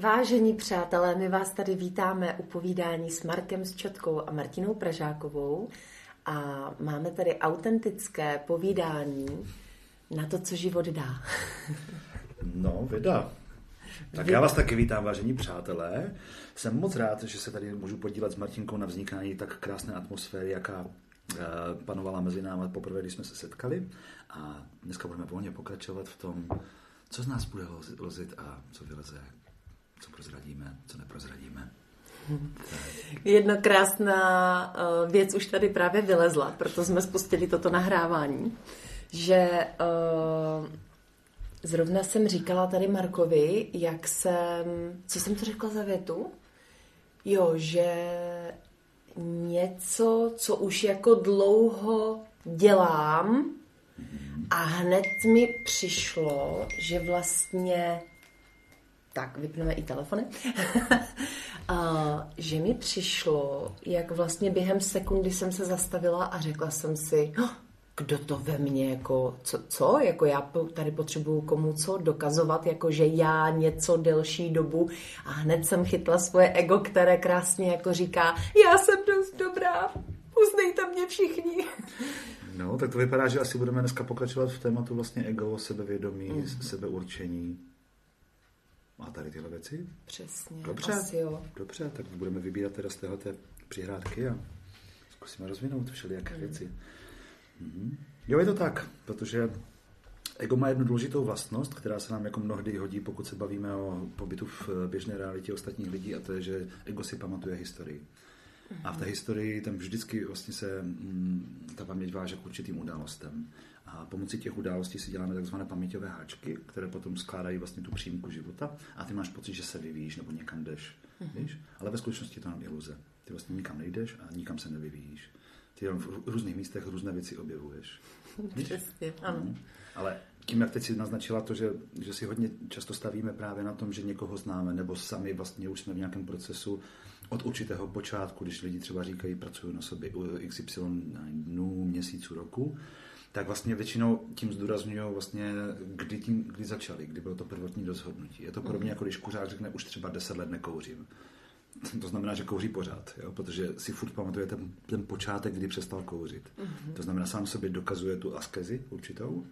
Vážení přátelé, my vás tady vítáme u povídání s Markem Čotkou a Martinou Pražákovou a máme tady autentické povídání na to, co život dá. No, vydá. Tak já vás taky vítám, vážení přátelé. Jsem moc rád, že se tady můžu podívat s Martinkou na vznikání tak krásné atmosféry, jaká eh, panovala mezi námi poprvé, když jsme se setkali. A dneska budeme volně pokračovat v tom, co z nás bude lozit a co vyleze, co prozradíme, co neprozradíme. Jedna krásná eh, věc už tady právě vylezla, proto jsme spustili toto nahrávání, že uh, zrovna jsem říkala tady Markovi, jak jsem, co jsem to řekla za větu? Jo, že něco, co už jako dlouho dělám a hned mi přišlo, že vlastně tak, vypneme i telefony. a, že mi přišlo, jak vlastně během sekundy jsem se zastavila a řekla jsem si, oh, kdo to ve mně, jako, co, co, jako já tady potřebuju komu co dokazovat, jako že já něco delší dobu a hned jsem chytla svoje ego, které krásně jako říká, já jsem dost dobrá, uznejte mě všichni. No, tak to vypadá, že asi budeme dneska pokračovat v tématu vlastně ego, sebevědomí, mm. sebeurčení. Má tady tyhle věci? Přesně, Dobře. asi jo. Dobře, tak budeme vybírat teda z téhle přihrádky a zkusíme rozvinout všelijaké mm. věci. Mm-hmm. Jo, je to tak, protože ego má jednu důležitou vlastnost, která se nám jako mnohdy hodí, pokud se bavíme o pobytu v běžné realitě ostatních lidí, a to je, že ego si pamatuje historii. A v té historii tam vždycky vlastně se mm, ta paměť váže k určitým událostem. A pomocí těch událostí si děláme takzvané paměťové háčky, které potom skládají vlastně tu přímku života a ty máš pocit, že se vyvíjíš nebo někam jdeš. Mm-hmm. Víš? Ale ve skutečnosti to nám iluze. Ty vlastně nikam nejdeš a nikam se nevyvíjíš. Ty jenom v různých místech různé věci objevuješ. Přesně, ano. Mm. Ale tím, jak teď si naznačila to, že, že si hodně často stavíme právě na tom, že někoho známe, nebo sami vlastně už jsme v nějakém procesu od určitého počátku, když lidi třeba říkají, pracují na sobě XY dnů, měsíců, roku, tak vlastně většinou tím zdůrazňují vlastně, kdy, tím, kdy začali, kdy bylo to prvotní rozhodnutí. Je to podobně mhm. jako když kuřák řekne, už třeba 10 let nekouřím. To znamená, že kouří pořád, jo? protože si furt pamatuje ten, ten počátek, kdy přestal kouřit. Mm-hmm. To znamená, sám sobě dokazuje tu askezi určitou,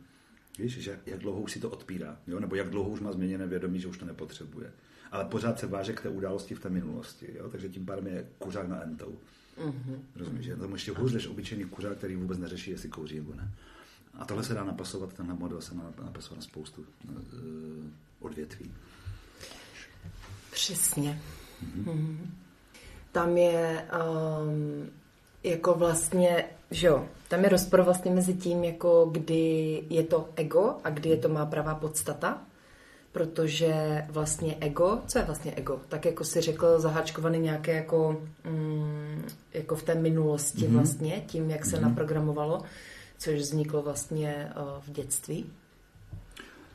víš, že jak dlouho už si to odpírá, jo? nebo jak dlouho už má změněné vědomí, že už to nepotřebuje. Ale pořád se váže k té události v té minulosti, jo? takže tím pádem je kuřák na entou. Mm-hmm. Rozumíš, že tam ještě hůř než obyčejný kuřák, který vůbec neřeší, jestli kouří nebo ne. A tohle se dá napasovat, tenhle model se dá napasovat na spoustu uh, odvětví. Přesně. Mm-hmm. Tam je um, jako vlastně, že jo, tam je rozpor vlastně mezi tím, jako kdy je to ego a kdy je to má pravá podstata, protože vlastně ego, co je vlastně ego? Tak jako si řekl, zaháčkovaný nějaké jako, mm, jako v té minulosti mm-hmm. vlastně, tím, jak se mm-hmm. naprogramovalo, což vzniklo vlastně uh, v dětství.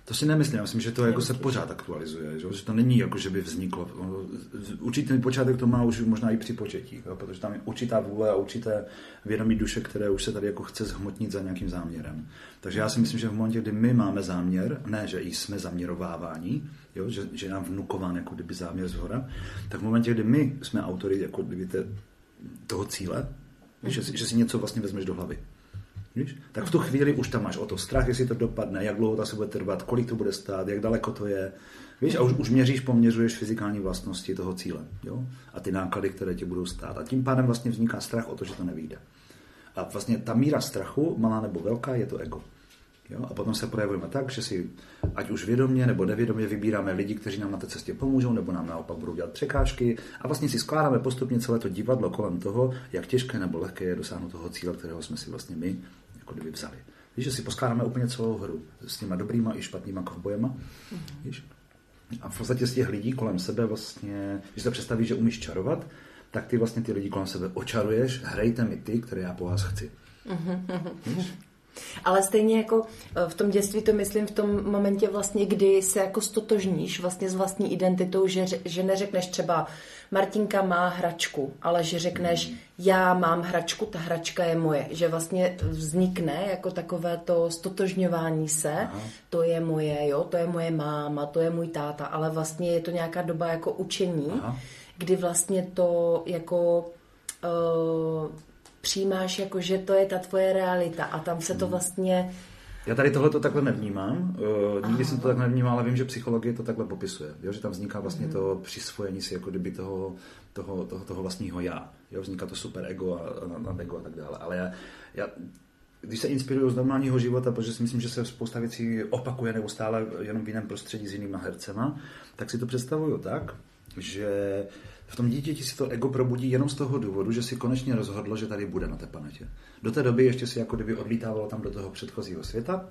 To si nemyslím, já myslím, že to jako se pořád aktualizuje, že? že to není jako, že by vzniklo. Určitý počátek to má už možná i při početí, jo? protože tam je určitá vůle a určité vědomí duše, které už se tady jako chce zhmotnit za nějakým záměrem. Takže já si myslím, že v momentě, kdy my máme záměr, ne, že jsme zaměrováváni, jo? Že, že nám vnukován jako kdyby záměr z hora, tak v momentě, kdy my jsme autory jako kdyby te, toho cíle, mm-hmm. že, že si něco vlastně vezmeš do hlavy. Víš? Tak v tu chvíli už tam máš o to strach, jestli to dopadne, jak dlouho to se bude trvat, kolik to bude stát, jak daleko to je. Víš, a už, už měříš, poměřuješ fyzikální vlastnosti toho cíle. Jo? A ty náklady, které tě budou stát. A tím pádem vlastně vzniká strach o to, že to nevíde. A vlastně ta míra strachu, malá nebo velká, je to ego. Jo? A potom se projevujeme tak, že si ať už vědomě nebo nevědomě vybíráme lidi, kteří nám na té cestě pomůžou, nebo nám naopak budou dělat překážky a vlastně si skládáme postupně celé to divadlo kolem toho, jak těžké nebo lehké je dosáhnout toho cíle, kterého jsme si vlastně my jako kdyby vzali. Víš, že si poskládáme úplně celou hru s těma dobrýma i špatnýma kovbojema. Mm-hmm. Víš? A v podstatě z těch lidí kolem sebe vlastně, když se představíš, že umíš čarovat, tak ty vlastně ty lidi kolem sebe očaruješ, hrajte mi ty, které já po vás chci. Mm-hmm. Víš? Ale stejně jako eh, v tom dětství to myslím v tom momentě vlastně, kdy se jako stotožníš vlastně s vlastní identitou, že, že neřekneš třeba Martinka má hračku, ale že řekneš já mám hračku, ta hračka je moje. Že vlastně vznikne jako takové to stotožňování se, Aha. to je moje, jo, to je moje máma, to je můj táta, ale vlastně je to nějaká doba jako učení, Aha. kdy vlastně to jako uh, přijímáš jako, že to je ta tvoje realita a tam se to hmm. vlastně... Já tady tohle to takhle nevnímám. Uh, nikdy Aha. jsem to tak nevnímal, ale vím, že psychologie to takhle popisuje. Jo? Že tam vzniká vlastně mm. to přisvojení si jako kdyby toho, toho, toho, toho vlastního já. Jo? Vzniká to super ego a, a, a ego a tak dále. Ale já, já když se inspiruju z normálního života, protože si myslím, že se spousta věcí opakuje nebo stále jenom v jiném prostředí s jinýma hercema, tak si to představuju tak, že v tom dítěti si to ego probudí jenom z toho důvodu, že si konečně rozhodlo, že tady bude na té planetě. Do té doby ještě si jako kdyby odlítávalo tam do toho předchozího světa,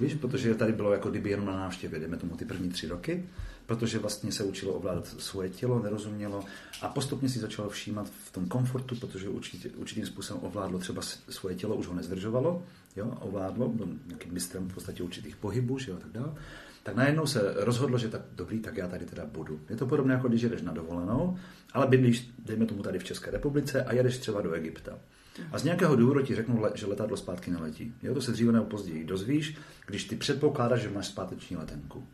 víš, protože tady bylo jako kdyby jenom na návštěvě, dejme tomu ty první tři roky, protože vlastně se učilo ovládat svoje tělo, nerozumělo a postupně si začalo všímat v tom komfortu, protože určitě, určitým způsobem ovládlo třeba svoje tělo, už ho nezdržovalo, jo, ovládlo, byl nějakým mistrem v podstatě určitých pohybů, že jo, tak dále tak najednou se rozhodlo, že tak dobrý, tak já tady teda budu. Je to podobné, jako když jedeš na dovolenou, ale bydlíš, dejme tomu tady v České republice a jedeš třeba do Egypta. A z nějakého důvodu ti řeknu, že letadlo zpátky neletí. Jo, to se dříve nebo později dozvíš, když ty předpokládáš, že máš zpáteční letenku.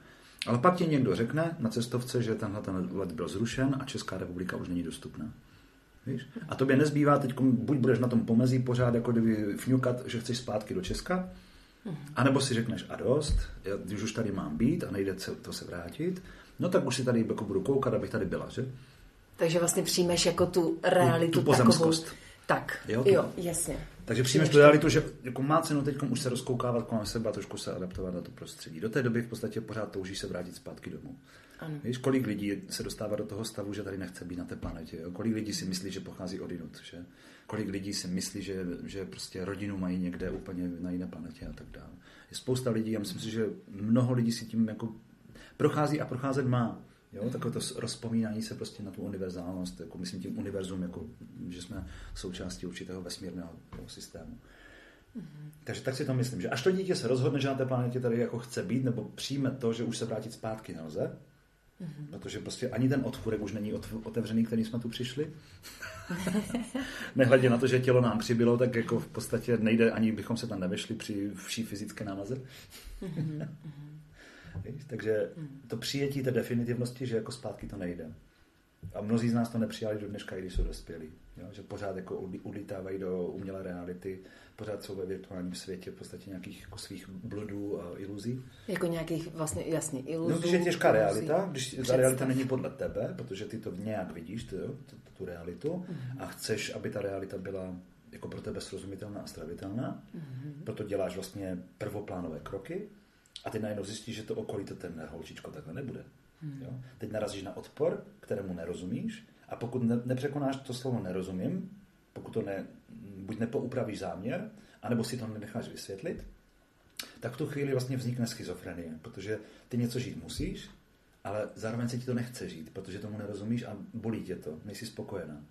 Ale pak ti někdo řekne na cestovce, že tenhle ten let byl zrušen a Česká republika už není dostupná. Víš? A tobě nezbývá teď, buď budeš na tom pomezí pořád jako kdyby fňukat, že chceš zpátky do Česka, a nebo si řekneš a dost, když už tady mám být a nejde to se vrátit, no tak už si tady jako budu koukat, abych tady byla, že? Takže vlastně přijmeš jako tu realitu tu, tu pozemskost. Takovou, tak, jo, tu, jo, jasně. Takže přijmeš tu realitu, že jako má cenu teď už se rozkoukávat kolem sebe a trošku se adaptovat na to prostředí. Do té doby v podstatě pořád toužíš se vrátit zpátky domů. Ano. Víš, kolik lidí se dostává do toho stavu, že tady nechce být na té planetě. Jo? Kolik lidí si myslí, že pochází od jinut, že? Kolik lidí si myslí, že, že prostě rodinu mají někde úplně na jiné planetě a tak dále. Je spousta lidí, já myslím si, že mnoho lidí si tím jako prochází a procházet má. Jo, takové to rozpomínání se prostě na tu univerzálnost, jako myslím tím univerzum, jako, že jsme součástí určitého vesmírného systému. Mm-hmm. Takže tak si to myslím, že až to dítě se rozhodne, že na té planetě tady jako chce být, nebo přijme to, že už se vrátit zpátky nelze, mm-hmm. protože prostě ani ten otvorek už není otevřený, který jsme tu přišli, Nehledě na to, že tělo nám přibylo, tak jako v podstatě nejde, ani bychom se tam nevešli při vší fyzické námaze. Takže to přijetí té definitivnosti, že jako zpátky to nejde. A mnozí z nás to nepřijali do dneška, i když jsou dospělí. Jo? Že pořád jako ulítávají do umělé reality, pořád jsou ve virtuálním světě v podstatě nějakých jako svých bludů a iluzí. Jako nějakých vlastně, jasně, iluzí. No, když je těžká realita, když ta realita není podle tebe, protože ty to nějak vidíš, ty, tu, tu realitu, mm-hmm. a chceš, aby ta realita byla jako pro tebe srozumitelná a stravitelná, mm-hmm. proto děláš vlastně prvoplánové kroky a ty najednou zjistíš, že to okolí to ten holčičko takhle nebude. Mm-hmm. Jo? Teď narazíš na odpor, kterému nerozumíš a pokud ne, nepřekonáš to slovo nerozumím, pokud to ne, buď nepoupravíš záměr, anebo si to nenecháš vysvětlit, tak v tu chvíli vlastně vznikne schizofrenie, protože ty něco žít musíš, ale zároveň se ti to nechce žít, protože tomu nerozumíš a bolí tě to, nejsi spokojená.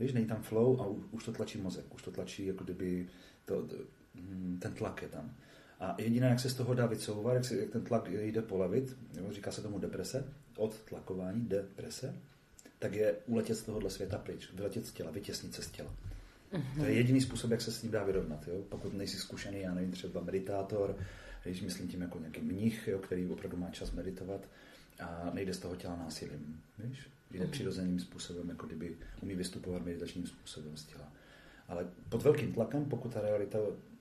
Víš, není tam flow a už to tlačí mozek, už to tlačí jako kdyby to, hm, ten tlak je tam. A jediné, jak se z toho dá vycouvat, jak, se, jak ten tlak jde polevit, jo, říká se tomu deprese, odtlakování, deprese, tak je uletět z tohohle světa pryč, vyletět z těla, vytěsnit se z těla. Mm-hmm. To je jediný způsob, jak se s ním dá vyrovnat. Jo? Pokud nejsi zkušený, já nevím, třeba meditátor, když myslím tím jako nějaký mnich, jo, který opravdu má čas meditovat a nejde z toho těla násilím. Víš? Jde mm-hmm. přirozeným způsobem, jako kdyby umí vystupovat meditačním způsobem z těla. Ale pod velkým tlakem, pokud ta realita,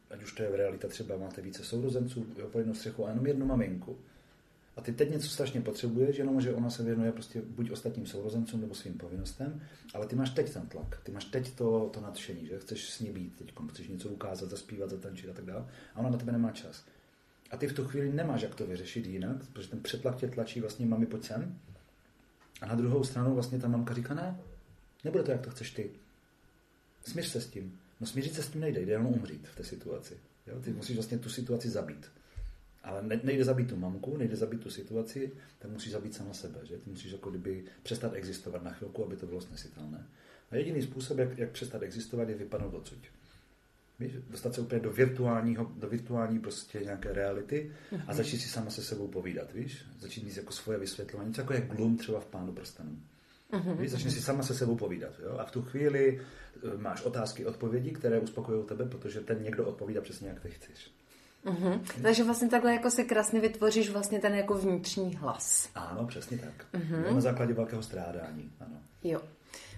ať už to je realita, třeba máte více sourozenců, jo, po jednu střechu a jenom jednu maminku, a ty teď něco strašně potřebuješ, jenom že ona se věnuje prostě buď ostatním sourozencům nebo svým povinnostem, ale ty máš teď ten tlak, ty máš teď to, to nadšení, že chceš s ní být, teď chceš něco ukázat, zaspívat, zatančit a tak dále, a ona na tebe nemá čas. A ty v tu chvíli nemáš, jak to vyřešit jinak, protože ten přetlak tě tlačí vlastně mami pojď sem. A na druhou stranu vlastně ta mamka říká, ne, nebude to, jak to chceš ty. Smíř se s tím. No smířit se s tím nejde, jde jenom umřít v té situaci. Jo? Ty musíš vlastně tu situaci zabít. Ale nejde zabít tu mamku, nejde zabít tu situaci, tak musíš zabít sama sebe, že? Ty musíš jako kdyby přestat existovat na chvilku, aby to bylo snesitelné. A jediný způsob, jak, jak přestat existovat, je vypadnout odsud. Víš, dostat se úplně do virtuálního, do virtuální prostě nějaké reality a Mhm. začít si sama se sebou povídat, víš? Začít mít jako svoje vysvětlování, něco jako je glum třeba v Pánu prstenů. Mhm. Víš, začni si sama se sebou povídat. Jo? A v tu chvíli eh, máš otázky, odpovědi, které uspokojují tebe, protože ten někdo odpovídá přesně, jak ty chceš. Mhm. Takže vlastně takhle jako si krásně vytvoříš vlastně ten jako vnitřní hlas. Ano, přesně tak. Mhm. Jo, na základě velkého strádání. Ano. Jo.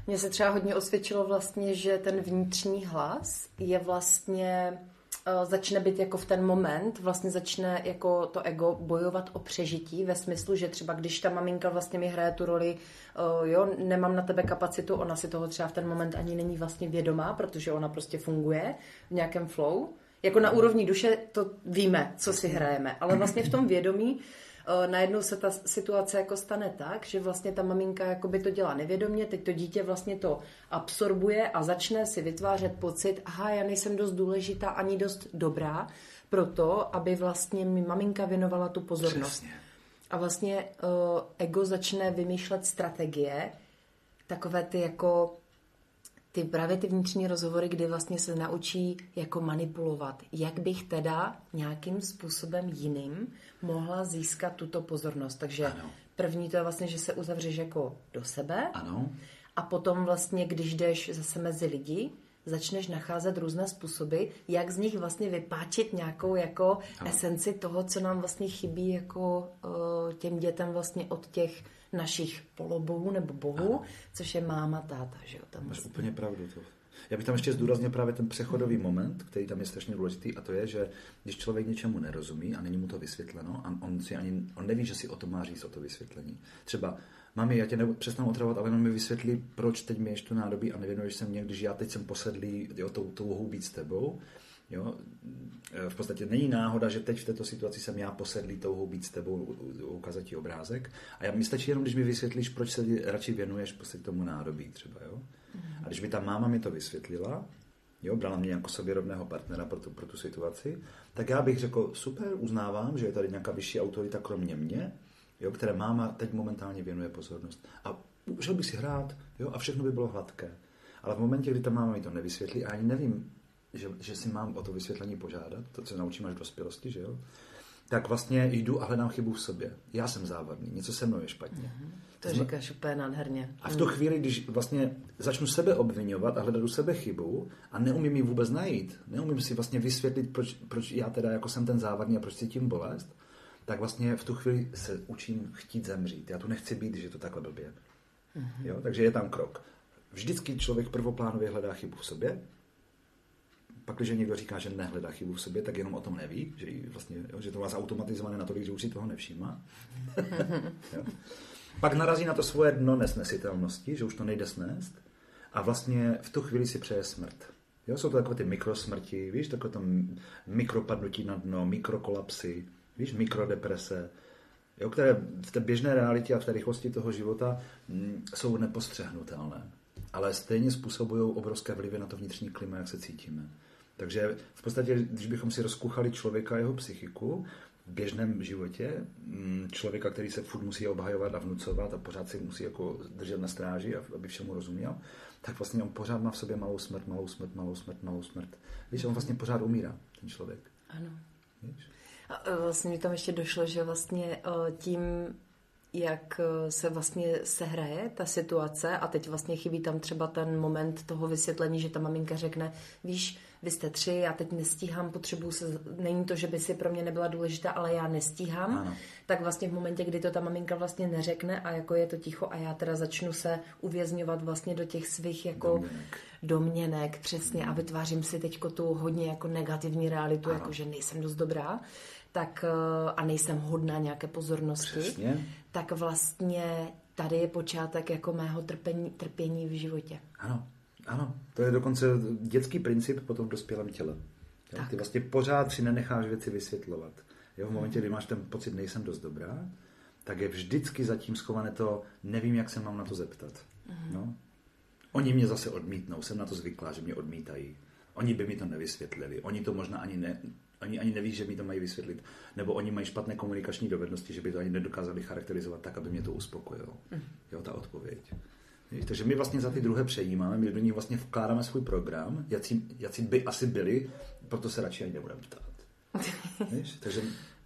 Mně se třeba hodně osvědčilo vlastně, že ten vnitřní hlas je vlastně eh, začne být jako v ten moment, vlastně začne jako to ego bojovat o přežití ve smyslu, že třeba když ta maminka vlastně mi hraje tu roli, eh, jo, nemám na tebe kapacitu, ona si toho třeba v ten moment ani není vlastně vědomá, protože ona prostě funguje v nějakém flow. Jako na úrovni duše to víme, co si hrajeme, ale vlastně v tom vědomí eh, najednou se ta situace jako stane tak, že vlastně ta maminka jakoby to dělá nevědomě, teď to dítě vlastně to absorbuje a začne si vytvářet pocit, aha, já nejsem dost důležitá ani dost dobrá pro to, aby vlastně mi maminka věnovala tu pozornost. Přesně. A vlastně uh, ego začne vymýšlet strategie, takové ty jako ty právě ty vnitřní rozhovory, kdy vlastně se naučí jako manipulovat. Jak bych teda nějakým způsobem jiným mohla získat tuto pozornost. Takže Ano. první to je vlastně, že se uzavřeš jako do sebe Ano. a potom vlastně, když jdeš zase mezi lidi, začneš nacházet různé způsoby, jak z nich vlastně vypáčit nějakou jako Ano. esenci toho, co nám vlastně chybí jako uh, těm dětem vlastně od těch našich polobohů nebo bohů, Ano. což je máma, táta, že jo? Tam Máš vlastně. úplně pravdu. To. Já bych tam ještě zdůraznil právě ten přechodový moment, který tam je strašně důležitý, a to je, že když člověk něčemu nerozumí a není mu to vysvětleno, a on, si ani, on neví, že si o to má říct, o to vysvětlení. Třeba, mami, já tě přestanu otravovat, ale jenom mi vysvětlí, proč teď mi ještě nádobí a nevěnuješ se mě, když já teď jsem posedlý jo, tou touhou být s tebou. Jo? V podstatě není náhoda, že teď v této situaci jsem já posedlý touhou být s tebou, ukázat ti obrázek. A já mi stačí jenom, když mi vysvětlíš, proč se radši věnuješ prostě tomu nádobí třeba. Jo? A když by ta máma mi to vysvětlila, jo, brala mě jako sobě rovného partnera pro tu, pro tu situaci, tak já bych řekl, super, uznávám, že je tady nějaká vyšší autorita kromě mě, jo, které máma teď momentálně věnuje pozornost. A šel bych si hrát, jo, a všechno by bylo hladké. Ale v momentě, kdy ta máma mi to nevysvětlí, a ani nevím, že, že si mám o to vysvětlení požádat, to, co se naučím až v dospělosti, že jo, tak vlastně jdu a hledám chybu v sobě. Já jsem závadný, něco se mnou je špatně. To zna- říkáš úplně nádherně. a v tu chvíli, když vlastně začnu sebe obvinovat a hledat u sebe chybu a neumím ji vůbec najít, neumím si vlastně vysvětlit, proč, proč já teda jako jsem ten závadný a proč cítím bolest, tak vlastně v tu chvíli se učím chtít zemřít. Já tu nechci být, je to takhle blbě. Jo? Takže je tam krok. Vždycky člověk prvoplánově hledá chybu v sobě, pak, když někdo říká, že nehledá chybu v sobě, tak jenom o tom neví, že, vlastně, jo, že to má automatizované natolik, že už si toho nevšímá. Pak narazí na to svoje dno nesnesitelnosti, že už to nejde snést a vlastně v tu chvíli si přeje smrt. Jo, jsou to takové ty mikrosmrti, víš, takové to m- mikropadnutí na dno, mikrokolapsy, víš, mikrodeprese, jo, které v té běžné realitě a v té rychlosti toho života mm, jsou nepostřehnutelné. Ale stejně způsobují obrovské vlivy na to vnitřní klima, jak se cítíme. Takže v podstatě, když bychom si rozkuchali člověka a jeho psychiku, v běžném životě, mm, člověka, který se furt musí obhajovat a vnucovat a pořád si musí jako držet na stráži, aby všemu rozuměl, tak vlastně on pořád má v sobě malou smrt, malou smrt, malou smrt, malou smrt. Víš, on vlastně pořád umírá, ten člověk. Ano. Víš? A e, vlastně mi tam ještě došlo, že vlastně e, tím, jak e, se vlastně sehraje ta situace a teď vlastně chybí tam třeba ten moment toho vysvětlení, že ta maminka řekne, víš, vy jste tři, já teď nestíhám, potřebuju se, není to, že by si pro mě nebyla důležitá, ale já nestíhám, Ano. tak vlastně v momentě, kdy to ta maminka vlastně neřekne a jako je to ticho a já teda začnu se uvězňovat vlastně do těch svých jako Domněnek. domněnek, přesně, a vytvářím si teď tu hodně jako negativní realitu, jako že nejsem dost dobrá, tak eh, a nejsem hodná nějaké pozornosti, Přesně. tak vlastně tady je počátek jako mého trpení, trpění v životě. Ano, ano. To je dokonce dětský princip potom v dospělém těle. Tak. Ty vlastně pořád si nenecháš věci vysvětlovat. Jo? V momentě, kdy máš ten pocit, nejsem dost dobrá, tak je vždycky zatím schované to, nevím, jak se mám na to zeptat. No? Oni mě zase odmítnou, jsem na to zvyklá, že mě odmítají. Oni by mi to nevysvětlili. Oni to možná ani ne, oni ani neví, že mi to mají vysvětlit. Nebo oni mají špatné komunikační dovednosti, že by to ani nedokázali charakterizovat tak, aby mě to uspokojilo. Jo, ta odpověď. Takže my vlastně za ty druhé přejímáme, my do nich vlastně vkládáme svůj program, jaký, jaký by asi byli, proto se radši ani nebudeme ptát. Víš? Takže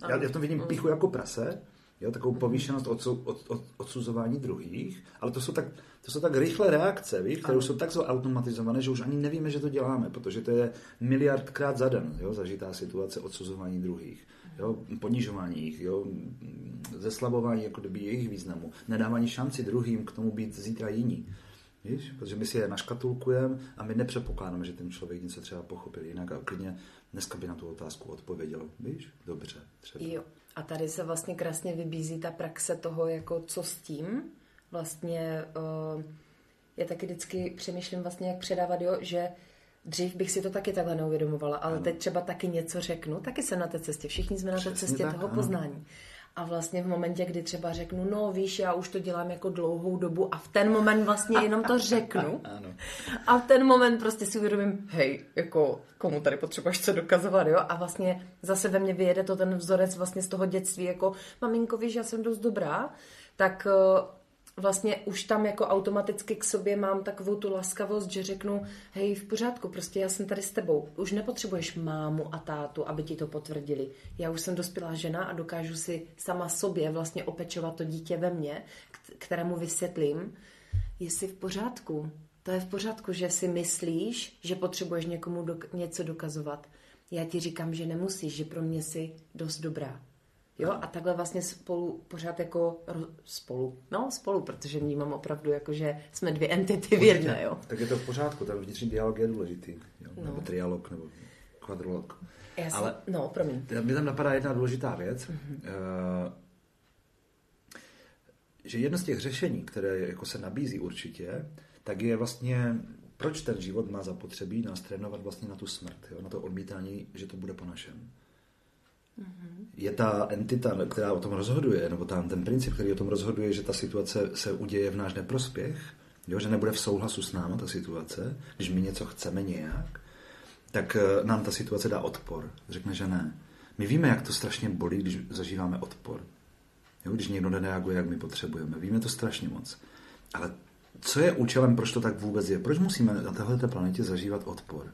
já, já to vidím pichu jako prase, jo, takovou povýšenost od, od, od, odsuzování druhých, ale to jsou tak, to jsou tak rychlé reakce, víš, které už jsou tak automatizované, že už ani nevíme, že to děláme, protože to je miliardkrát za den, jo, zažitá situace odsuzování druhých, jo, ponižování jich, jo, zeslabování jako doby jejich významu, nedávání šanci druhým k tomu být zítra jiní. Víš? Protože my si je naškatulkujeme a my nepředpokládáme, že ten člověk něco třeba pochopil jinak a klidně dneska by na tu otázku odpověděl. Víš? Dobře. Třeba. Jo. A tady se vlastně krásně vybízí ta praxe toho, jako co s tím. Vlastně uh, já taky vždycky přemýšlím vlastně, jak předávat, jo, že Dřív bych si to taky takhle neuvědomovala, ale ano. teď třeba taky něco řeknu, taky jsem na té cestě, všichni jsme Přesně na té cestě tak, toho ano. poznání. A vlastně v momentě, kdy třeba řeknu, no víš, já už to dělám jako dlouhou dobu a v ten moment vlastně jenom to řeknu. A v ten moment prostě si uvědomím, hej, jako komu tady potřebuješ co dokazovat, jo? A vlastně zase ve mně vyjede to ten vzorec vlastně z toho dětství, jako maminko, víš, já jsem dost dobrá, tak vlastně už tam jako automaticky k sobě mám takovou tu laskavost, že řeknu, hej, v pořádku, prostě já jsem tady s tebou. Už nepotřebuješ mámu a tátu, aby ti to potvrdili. Já už jsem dospělá žena a dokážu si sama sobě vlastně opečovat to dítě ve mně, kterému vysvětlím, jestli v pořádku. To je v pořádku, že si myslíš, že potřebuješ někomu něco dokazovat. Já ti říkám, že nemusíš, že pro mě jsi dost dobrá. Jo, a takhle vlastně spolu pořád jako spolu, no spolu, protože vnímám opravdu jako, že jsme dvě entity v jedné, jo. Tak je to v pořádku, ten vnitřní dialog je důležitý, jo? No. nebo trialog, nebo kvadrolog. Já jsem, Ale no, promiň. Mě tam napadá jedna důležitá věc, mm-hmm. uh, že jedno z těch řešení, které jako se nabízí určitě, tak je vlastně, proč ten život má zapotřebí nás trénovat vlastně na tu smrt, jo? na to odmítání, že to bude po našem. Je ta entita, která o tom rozhoduje, nebo tam ten princip, který o tom rozhoduje, že ta situace se uděje v náš neprospěch, jo, že nebude v souhlasu s náma ta situace, když my něco chceme nějak, tak eh, nám ta situace dá odpor. Řekne, že ne. My víme, jak to strašně bolí, když zažíváme odpor. Jo, když někdo nereaguje, jak my potřebujeme. Víme to strašně moc. Ale co je účelem, proč to tak vůbec je? Proč musíme na této planetě zažívat odpor?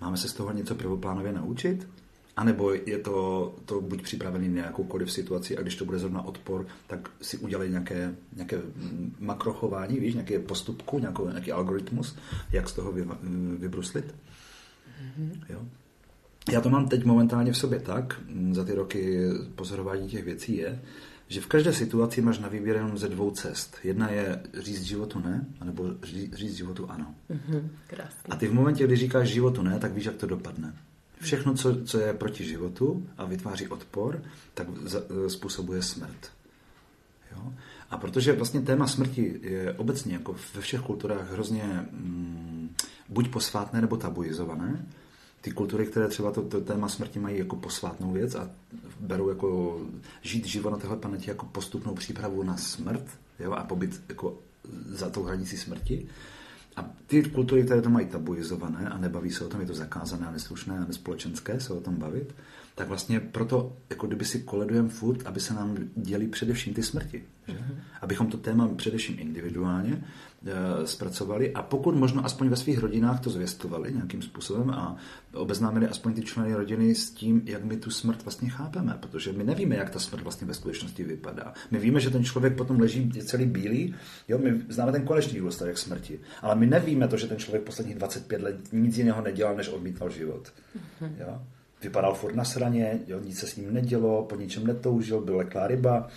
Máme se z toho něco prvoplánově naučit? A nebo je to, to buď připravený na jakoukoliv situaci a když to bude zrovna odpor, tak si udělej nějaké, nějaké makrochování, víš, nějaký postupku, nějakou, nějaký algoritmus, jak z toho vy, vybruslit. Mm-hmm. Jo? Já to mám teď momentálně v sobě tak, za ty roky pozorování těch věcí je, že v každé situaci máš na výběr jenom ze dvou cest. Jedna je říct životu ne, anebo říct životu ano. Mm-hmm, a ty v momentě, kdy říkáš životu ne, tak víš, jak to dopadne. Všechno, co, co je proti životu a vytváří odpor, tak e, způsobuje smrt. Jo? A protože vlastně téma smrti je obecně jako ve všech kulturách hrozně mm, buď posvátné nebo tabuizované, ty kultury, které třeba to, to téma smrti mají jako posvátnou věc a berou jako žít život na téhle planetě jako postupnou přípravu na smrt jo, a pobyt jako za tou hranicí smrti, a ty kultury, které to mají tabuizované a nebaví se o tom, je to zakázané a neslušné a nespolečenské se o tom bavit, tak vlastně proto, jako kdyby si koledujeme furt, aby se nám děli především ty smrti. Že? Mm-hmm. Abychom to téma především individuálně e, zpracovali a pokud možno aspoň ve svých rodinách to zvěstovali nějakým způsobem a obeznámili aspoň ty členy rodiny s tím, jak my tu smrt vlastně chápeme, protože my nevíme, jak ta smrt vlastně ve skutečnosti vypadá. My víme, že ten člověk potom leží celý bílý, jo, my známe ten konečný důsledek smrti, ale my nevíme to, že ten člověk posledních 25 let nic jiného nedělal, než odmítal život. Mm-hmm. Jo? Vypadal furt na sraně, jo, nic se s ním nedělo, po ničem netoužil, byl leklá ryba,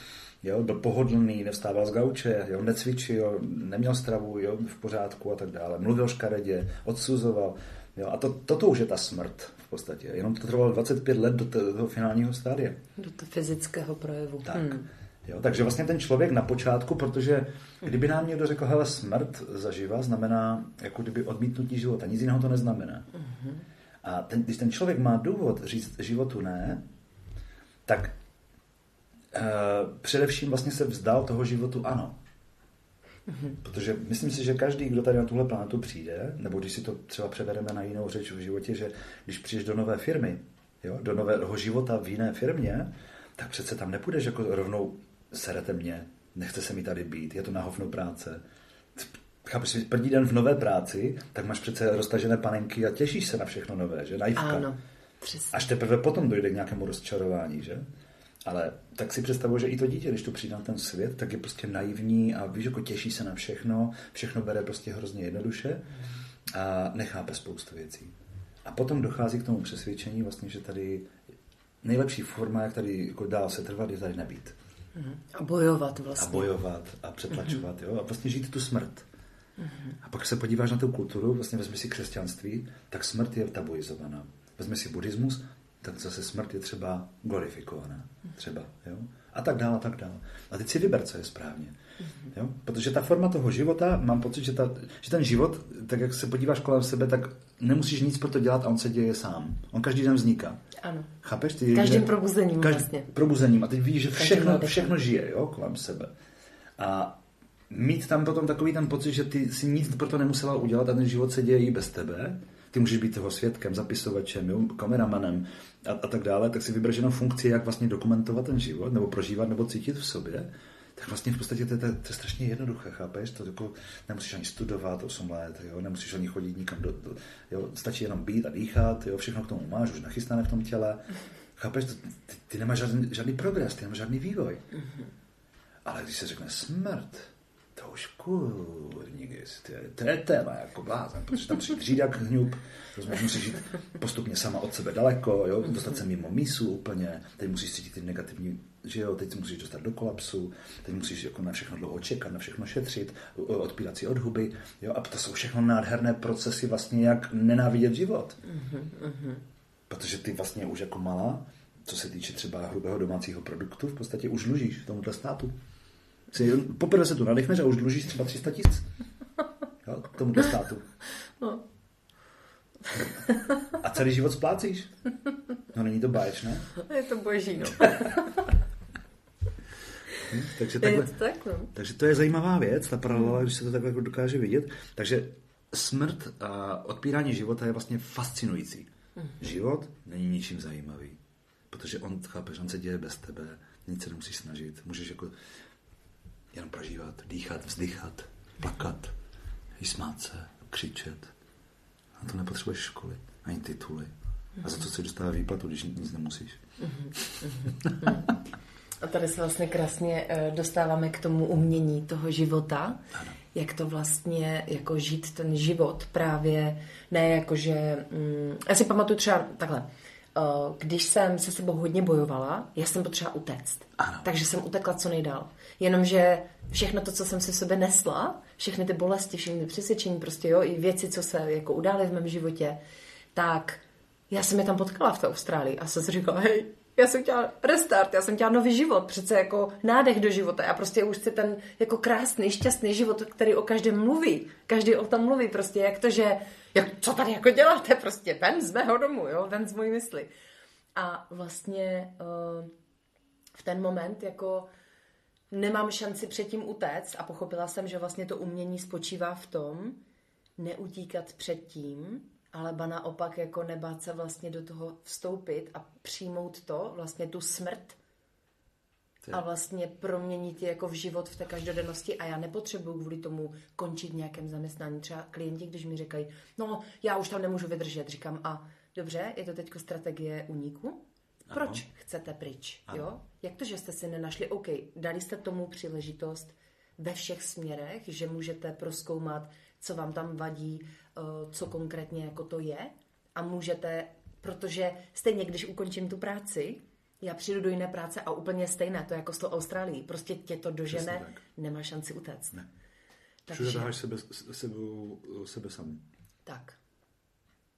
jo, byl pohodlný, nevstával z gauče, jo, necvičil, neměl stravu jo, v pořádku a tak dále. Mluvil škaredě, odsuzoval. Jo, a to, toto už je ta smrt v podstatě. Jenom to trvalo 25 let do toho finálního stádia. Do toho fyzického projevu. Tak. Hmm. Jo, takže vlastně ten člověk na počátku, protože kdyby nám někdo řekl, hele, smrt zaživa znamená jako kdyby odmítnutí života, nic jiného to neznamená. Mm-hmm. A ten, když ten člověk má důvod říct životu ne, tak uh, především vlastně se vzdal toho životu ano. Mm-hmm. Protože myslím si, že každý, kdo tady na tuhle planetu přijde, nebo když si to třeba převedeme na jinou řeč v životě, že když přijdeš do nové firmy, jo, do nového života v jiné firmě, tak přece tam nepůjdeš jako rovnou serete mě, nechce se mi tady být, je to na hovno práce, Chápeš, první den v nové práci, tak máš přece roztažené panenky a těšíš se na všechno nové, že? Naivka. Ano, přesně. Až teprve potom dojde k nějakému rozčarování, že? Ale tak si představuji, že i to dítě, když to přijde na ten svět, tak je prostě naivní a víš, jako těší se na všechno, všechno bere prostě hrozně jednoduše a nechápe spoustu věcí. A potom dochází k tomu přesvědčení vlastně, že tady nejlepší forma, jak tady jako dál se trvat, je tady nebýt. A bojovat vlastně. A bojovat a přetlačovat, jo? A vlastně žít tu smrt. A pak se podíváš na tu kulturu, vlastně vezmi si křesťanství, tak smrt je tabuizovaná. Vezmi si buddhismus, tak zase smrt je třeba glorifikovaná. Třeba, jo? A tak dále, a tak dále. A teď si vyber, co je správně. Jo? Protože ta forma toho života, mám pocit, že, ta, že ten život, tak jak se podíváš kolem sebe, tak nemusíš nic pro to dělat a on se děje sám. On každý den vzniká. Ano. Chápeš? Ty, Každým že, probuzením každý, vlastně. Probuzením. A teď víš, že všechno, všechno žije jo, kolem sebe. A mít tam potom takový ten pocit, že ty si nic pro to nemusela udělat a ten život se děje i bez tebe. Ty můžeš být toho svědkem, zapisovačem, jo, kameramanem a, a tak dále, tak si vybereš jenom funkci, jak vlastně dokumentovat ten život, nebo prožívat, nebo cítit v sobě. Tak vlastně v podstatě to, je- to, je- to je strašně jednoduché, chápeš? To jako nemusíš ani studovat 8 let, jo? nemusíš ani chodit nikam do, do jo? stačí jenom být a dýchat, jo? všechno k tomu máš, už nachystané v tom těle. Chápeš? To, ty, ty nemáš žádný, žádný progres, ty nemáš žádný vývoj. Ale když se řekne smrt, to už kurník, to je, to je téma jako blázen, protože tam dřít jak hňub, rozumíš, musíš jít postupně sama od sebe daleko, jo, dostat se mimo mísu úplně, teď musíš cítit ty negativní, že jo, teď musíš dostat do kolapsu, teď musíš jako na všechno dlouho čekat, na všechno šetřit, odpírat si od huby, jo, a to jsou všechno nádherné procesy vlastně, jak nenávidět život. Protože ty vlastně už jako malá, co se týče třeba hrubého domácího produktu, v podstatě už dlužíš tomuto státu. Si, poprvé se tu nadechneš a už dlužíš třeba 300 tisíc. Jo, tomuto státu. No. A celý život splácíš. No není to báječné? Je to boží, no. Hm? Takže Je takhle, to tak, no. takže to je zajímavá věc, ta paralela, když se to takhle jako dokáže vidět. Takže smrt a odpírání života je vlastně fascinující. Život není ničím zajímavý, protože on, chápeš, on se děje bez tebe, nic se nemusíš snažit, můžeš jako jenom prožívat, dýchat, vzdychat, plakat, i smát se, křičet. A to nepotřebuješ školy, ani tituly. A za to se dostává výplatu, když nic nemusíš. A tady se vlastně krásně eh, dostáváme k tomu umění toho života, jak to vlastně jako žít ten život právě, ne jako že, mm, já si pamatuju třeba takhle, když jsem se sebou hodně bojovala, já jsem potřeba utéct. Ano. Takže jsem utekla co nejdál. Jenomže všechno to, co jsem si v sobě nesla, všechny ty bolesti, všechny ty přesvědčení, prostě jo, i věci, co se jako udály v mém životě, tak já jsem je tam potkala v té Austrálii a jsem si říkala, hej, já jsem chtěla restart, já jsem chtěla nový život, přece jako nádech do života. Já prostě už chci ten jako krásný, šťastný život, který o každém mluví. Každý o tom mluví prostě, jak to, že jak, co tady jako děláte prostě, ven z mého domu, jo, ven z mojí mysli. A vlastně uh, v ten moment jako nemám šanci předtím utéct a pochopila jsem, že vlastně to umění spočívá v tom, neutíkat před tím, ale ba naopak jako nebát se vlastně do toho vstoupit a přijmout to, vlastně tu smrt a vlastně proměnit ji jako v život v té každodennosti a já nepotřebuju kvůli tomu končit v nějakém zaměstnání. Třeba klienti, když mi říkají, no já už tam nemůžu vydržet, říkám, a dobře, je to teď strategie uniku? Proč chcete pryč? Jo? Jak to, že jste si nenašli, OK, dali jste tomu příležitost ve všech směrech, že můžete proskoumat, co vám tam vadí, eh, co konkrétně jako to je a můžete, protože stejně, když ukončím tu práci, já přijdu do jiné práce a úplně stejné, to je jako s tou Austrálií. Prostě tě to dožene, nemá šanci utéct. Ne. Takže, Všude dáš sebe, sebou, sebe samý. tak.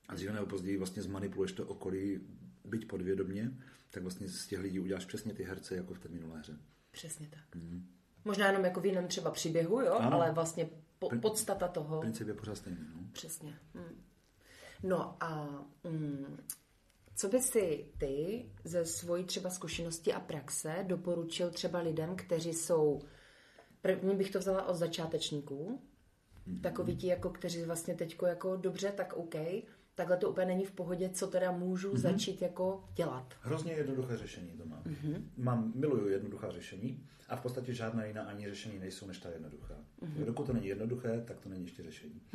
A dříve nebo později vlastně zmanipuluješ to okolí, byť podvědomně, tak vlastně z těch lidí uděláš přesně ty herce, jako v té minulé hře. Přesně tak. Mm. Možná jenom jako v jiném třeba příběhu, jo, Ano. ale vlastně po, podstata toho. Princip je pořád stejný. No? Přesně. Mm. No a mm, co by si ty ze svojí třeba zkušenosti a praxe doporučil třeba lidem, kteří jsou, první bych to vzala od začátečníků, mm-hmm. takový ti, jako kteří vlastně teďko jako dobře, tak OK, takhle to úplně není v pohodě, co teda můžu mm-hmm. začít jako dělat. Hrozně jednoduché řešení to mám. Mm-hmm. Mám, miluju jednoduchá řešení a v podstatě žádná jiná ani řešení nejsou než ta jednoduchá. Mm-hmm. Dokud to není jednoduché, tak to není ještě řešení.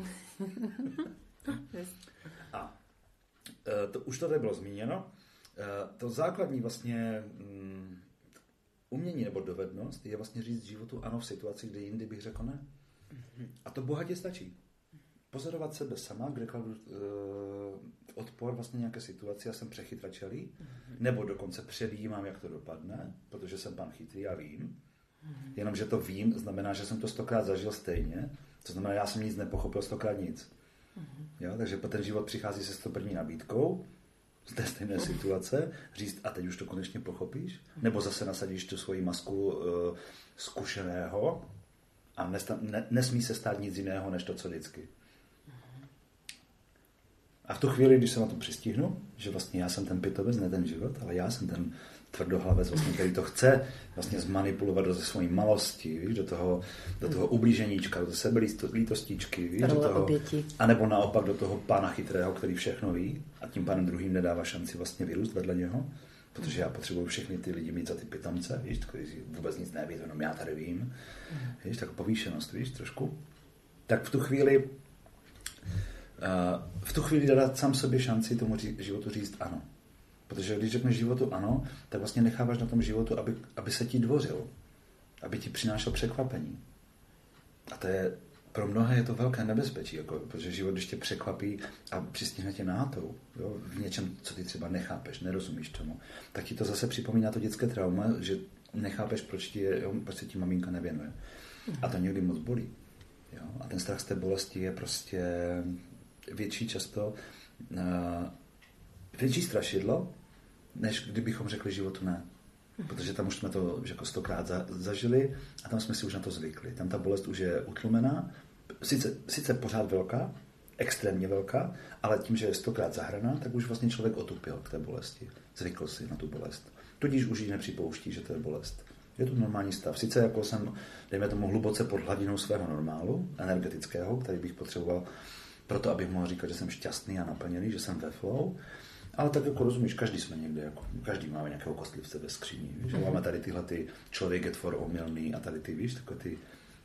a e, to, už to tady bylo zmíněno. E, to základní vlastně mm, umění nebo dovednost je vlastně říct životu ano v situaci, kdy jindy bych řekl ne. Mm-hmm. A to bohatě stačí pozorovat sebe sama, kde kladu uh, odpor vlastně nějaké situaci a jsem přechytračelý, mm-hmm. nebo dokonce předjímám, jak to dopadne, protože jsem pan chytrý a vím. Mm-hmm. Jenomže to vím, znamená, že jsem to stokrát zažil stejně, to znamená, já jsem nic nepochopil stokrát nic. Mm-hmm. Jo? Takže ten život přichází se sto první nabídkou, z té stejné mm-hmm. situace, říct, a teď už to konečně pochopíš, mm-hmm. nebo zase nasadíš tu svoji masku uh, zkušeného a nesta, ne, nesmí se stát nic jiného, než to, co vždycky. A v tu chvíli, když se na to přistihnu, že vlastně já jsem ten pitovec, ne ten život, ale já jsem ten tvrdohlavec, vlastně, který to chce vlastně zmanipulovat do svojí malosti, víš, do toho, do toho ublíženíčka, do sebelítostičky, víš, do toho, oběti. anebo naopak do toho pána chytrého, který všechno ví a tím pánem druhým nedává šanci vlastně vyrůst vedle něho, protože já potřebuji všechny ty lidi mít za ty pitomce, víš, kteří vůbec nic neví, jenom já tady vím, víš, tak povýšenost, víš, trošku. Tak v tu chvíli v tu chvíli dát sám sobě šanci tomu životu říct ano. Protože když řekneš životu ano, tak vlastně necháváš na tom životu, aby, aby se ti dvořil, aby ti přinášel překvapení. A to je, pro mnohé je to velké nebezpečí, jako, protože život, když tě překvapí a přistihne tě nátou, jo, v něčem, co ty třeba nechápeš, nerozumíš tomu, tak ti to zase připomíná to dětské trauma, že nechápeš, proč, ti je, jo, proč se ti maminka nevěnuje. A to někdy moc bolí. Jo? A ten strach z té bolesti je prostě větší často uh, větší strašidlo, než kdybychom řekli životu ne. Protože tam už jsme to jako stokrát za, zažili a tam jsme si už na to zvykli. Tam ta bolest už je utlumená, sice, sice pořád velká, extrémně velká, ale tím, že je stokrát zahraná, tak už vlastně člověk otupil k té bolesti. Zvykl si na tu bolest. Tudíž už ji nepřipouští, že to je bolest. Je to normální stav. Sice jako jsem, dejme tomu, hluboce pod hladinou svého normálu, energetického, který bych potřeboval proto, abych mohl říkat, že jsem šťastný a naplněný, že jsem ve flow. Ale tak jako rozumíš, každý jsme někde, jako, každý máme nějakého kostlivce ve skříni. Víš? Mm-hmm. Máme tady tyhle ty člověk je tvor omylný a tady ty, víš, takové ty,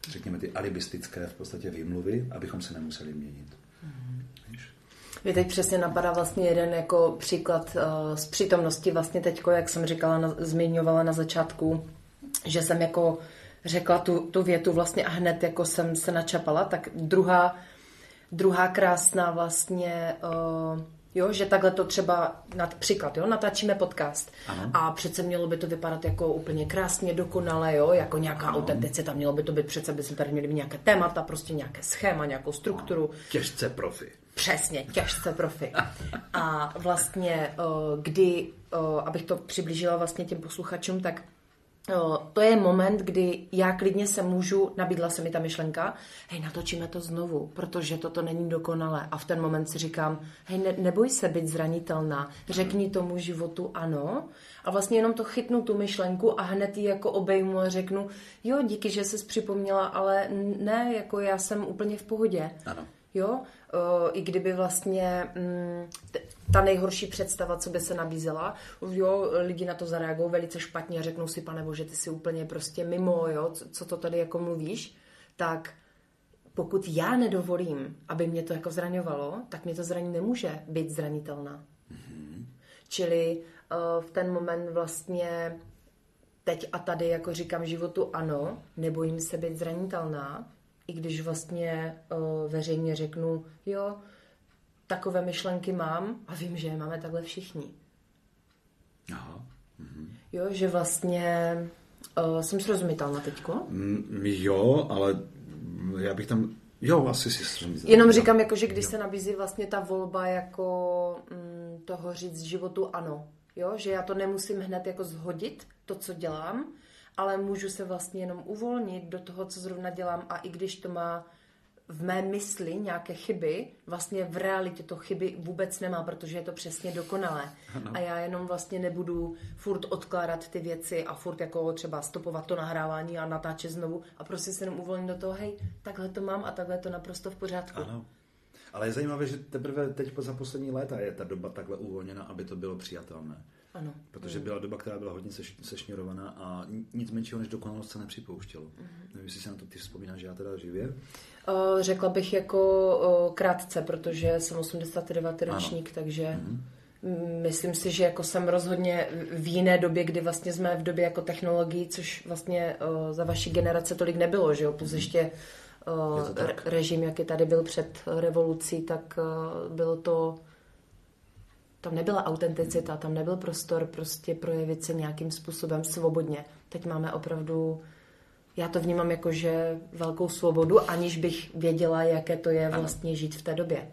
řekněme, ty alibistické v podstatě výmluvy, abychom se nemuseli měnit. Mm-hmm. Víš? Mě teď přesně napadá vlastně jeden jako příklad uh, z přítomnosti vlastně teďko, jak jsem říkala, na, zmiňovala na začátku, že jsem jako řekla tu, tu větu vlastně a hned jako jsem se načapala, tak druhá Druhá krásná vlastně, uh, jo, že takhle to třeba, nad, příklad, jo, natáčíme podcast ano. a přece mělo by to vypadat jako úplně krásně, dokonale, jo, jako nějaká ano. autenticita, mělo by to být přece, by se tady měli nějaké témata, prostě nějaké schéma, nějakou strukturu. Ano. Těžce profi. Přesně, těžce profi. A vlastně, uh, kdy, uh, abych to přiblížila vlastně těm posluchačům, tak to je moment, kdy já klidně se můžu, nabídla se mi ta myšlenka, hej, natočíme to znovu, protože toto není dokonalé. A v ten moment si říkám, hej, ne, neboj se být zranitelná, řekni tomu životu ano. A vlastně jenom to chytnu tu myšlenku a hned ji jako obejmu a řeknu, jo, díky, že jsi připomněla, ale ne, jako já jsem úplně v pohodě. Ano. Jo, i kdyby vlastně mm, ta nejhorší představa, co by se nabízela, jo, lidi na to zareagují velice špatně a řeknou si, pane bože, ty jsi úplně prostě mimo, jo, co to tady jako mluvíš, tak pokud já nedovolím, aby mě to jako zraňovalo, tak mě to zraní nemůže být zranitelná. Mm-hmm. Čili uh, v ten moment vlastně teď a tady jako říkám životu ano, nebojím se být zranitelná, i když vlastně uh, veřejně řeknu, jo, takové myšlenky mám a vím, že je máme takhle všichni. Aha. Mhm. Jo, že vlastně uh, jsem srozumitelná teďko? Mm, jo, ale já bych tam Jo, asi si srozumitelná. Jenom říkám, jako, že když jo. se nabízí vlastně ta volba jako mm, toho říct životu ano, jo, že já to nemusím hned jako zhodit, to, co dělám, ale můžu se vlastně jenom uvolnit do toho, co zrovna dělám a i když to má v mé mysli nějaké chyby, vlastně v realitě to chyby vůbec nemá, protože je to přesně dokonalé. Ano. A já jenom vlastně nebudu furt odkládat ty věci a furt jako třeba stopovat to nahrávání a natáčet znovu a prostě se jenom uvolnit do toho, hej, takhle to mám a takhle to naprosto v pořádku. Ano. Ale je zajímavé, že teprve teď za poslední léta je ta doba takhle uvolněna, aby to bylo přijatelné. Ano. Protože byla doba, která byla hodně seš, sešněrovaná a nic menšího než dokonalost se nepřipouštělo. Mm-hmm. Nevím, jestli se na to ty vzpomínáš, já teda živě. O, řekla bych jako o, krátce, protože jsem 89. ročník, takže mm-hmm. myslím si, že jako jsem rozhodně v jiné době, kdy vlastně jsme v době jako technologií, což vlastně o, za vaší generace tolik nebylo, že jo, plus mm-hmm. ještě o, režim, jaký tady byl před revolucí, tak o, bylo to tam nebyla autenticita, tam nebyl prostor prostě projevit se nějakým způsobem svobodně. Teď máme opravdu, já to vnímám jako, že velkou svobodu, aniž bych věděla, jaké to je vlastně žít v té době.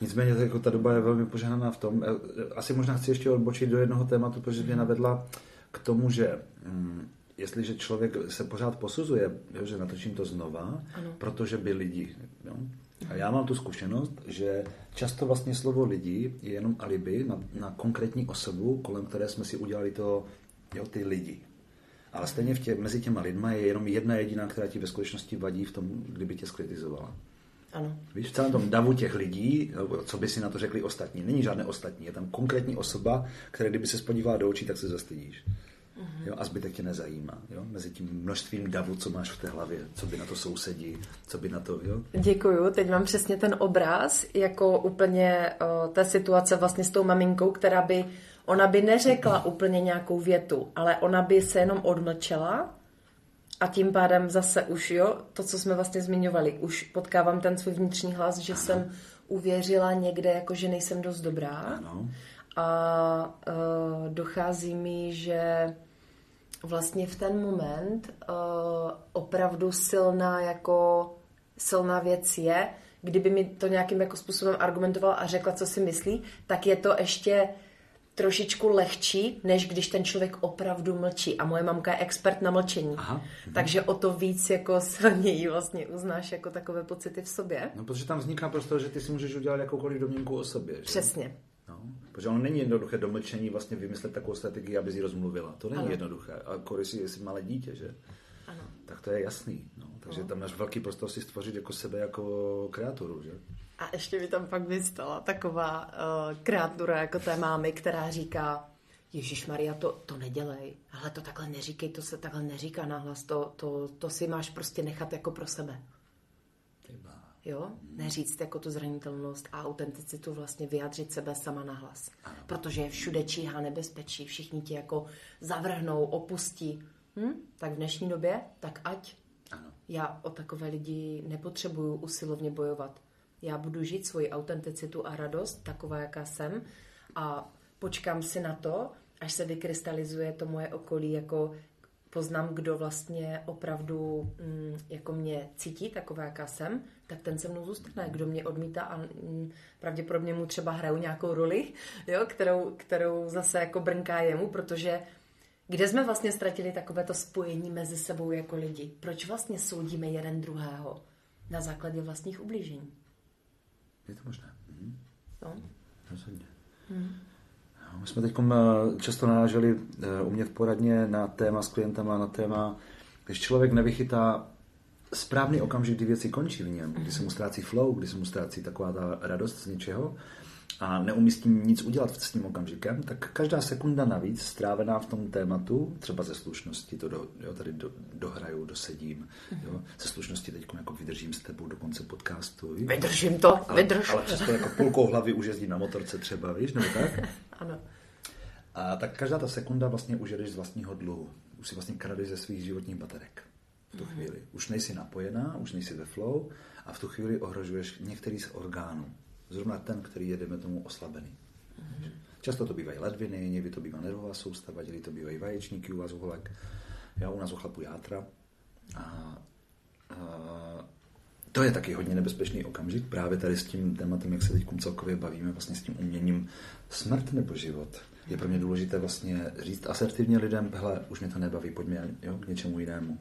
Nicméně jako ta doba je velmi požehnaná v tom. Eh, asi možná chci ještě odbočit do jednoho tématu, protože mě navedla k tomu, že hm, jestliže člověk se pořád posuzuje, jo, že natočím to znova, ano. protože by lidi. Jo? A já mám tu zkušenost, že často vlastně slovo lidi je jenom alibi na, na konkrétní osobu, kolem které jsme si udělali to, jo, ty lidi. Ale stejně v tě, mezi těma lidma je jenom jedna jediná, která ti ve skutečnosti vadí v tom, kdyby tě skritizovala. Ano. Víš, v celém tom davu těch lidí, co by si na to řekli ostatní, není žádné ostatní, je tam konkrétní osoba, která kdyby se spodívala do očí, tak se zastydíš. Mm-hmm. Jo, a zbytek tě nezajímá. Jo? Mezi tím množstvím davu, co máš v té hlavě, co by na to sousedí, co by na to... Jo? Děkuju, teď mám přesně ten obraz, jako úplně o, ta situace vlastně s tou maminkou, která by, ona by neřekla úplně nějakou větu, ale ona by se jenom odmlčela a tím pádem zase už, jo, to, co jsme vlastně zmiňovali, už potkávám ten svůj vnitřní hlas, že ano. jsem uvěřila někde, jako že nejsem dost dobrá. Ano a uh, dochází mi, že vlastně v ten moment uh, opravdu silná jako silná věc je, kdyby mi to nějakým jako způsobem argumentoval a řekla, co si myslí, tak je to ještě trošičku lehčí, než když ten člověk opravdu mlčí. A moje mamka je expert na mlčení. Aha. Takže o to víc jako silněji vlastně uznáš jako takové pocity v sobě. No, protože tam vzniká prostor, že ty si můžeš udělat jakoukoliv domněnku o sobě. Že? Přesně. No, protože ono není jednoduché do mlčení vlastně vymyslet takovou strategii, aby si rozmluvila. To není ano. jednoduché. A když si jsi malé dítě, že? Ano. Tak to je jasný. No. Takže no. tam máš velký prostor si stvořit jako sebe jako kreaturu, že? A ještě mi tam pak vystala taková uh, kreatura jako té mámy, která říká, Ježíš Maria, to, to nedělej. Ale to takhle neříkej, to se takhle neříká nahlas. To, to, to si máš prostě nechat jako pro sebe. Jo? Neříct jako tu zranitelnost a autenticitu vlastně vyjádřit sebe sama na hlas. Protože všude číhá nebezpečí, všichni ti jako zavrhnou, opustí. Hm? Tak v dnešní době, tak ať. Ano. Já o takové lidi nepotřebuju usilovně bojovat. Já budu žít svoji autenticitu a radost, taková, jaká jsem, a počkám si na to, až se vykrystalizuje to moje okolí jako poznám, kdo vlastně opravdu mm, jako mě cítí, taková, jaká jsem, tak ten se mnou zůstane. Kdo mě odmítá a mm, pravděpodobně mu třeba hraju nějakou roli, jo, kterou, kterou zase jako brnká jemu, protože kde jsme vlastně ztratili takovéto spojení mezi sebou jako lidi? Proč vlastně soudíme jeden druhého? Na základě vlastních ublížení. Je to možné. Mhm. No. Rozhodně. Hmm. My jsme teď eh, často naráželi eh, umět poradně na téma s klientama, na téma, když člověk nevychytá správný okamžik, kdy věci končí v něm, kdy se mu ztrácí flow, kdy se mu ztrácí taková ta radost z něčeho a neumí s tím nic udělat s tím okamžikem, tak každá sekunda navíc strávená v tom tématu, třeba ze slušnosti, to do, jo, tady do, dohraju, dosedím, jo, ze slušnosti teď jako vydržím s tebou do konce podcastu. Víš? Vydržím to, ale, vydrž. Ale přesto jako půlkou hlavy už jezdím na motorce třeba, víš, nebo tak? ano. A tak každá ta sekunda vlastně už jedeš z vlastního dluhu. Už si vlastně kradeš ze svých životních baterek v tu chvíli. Už nejsi napojená, už nejsi ve flow a v tu chvíli ohrožuješ některý z orgánů. Zrovna ten, který je, jdeme tomu, oslabený. Mm-hmm. Často to bývají ledviny, někdy to bývá nervová soustava, někdy to bývají vaječníky u vás holek, já u nás u chlapů játra. A, a to je taky hodně nebezpečný okamžik, právě tady s tím tématem, jak se teď celkově bavíme, vlastně s tím uměním smrt nebo život. Je pro mě důležité vlastně říct asertivně lidem, hele, už mě to nebaví, pojďme jo, k něčemu jinému.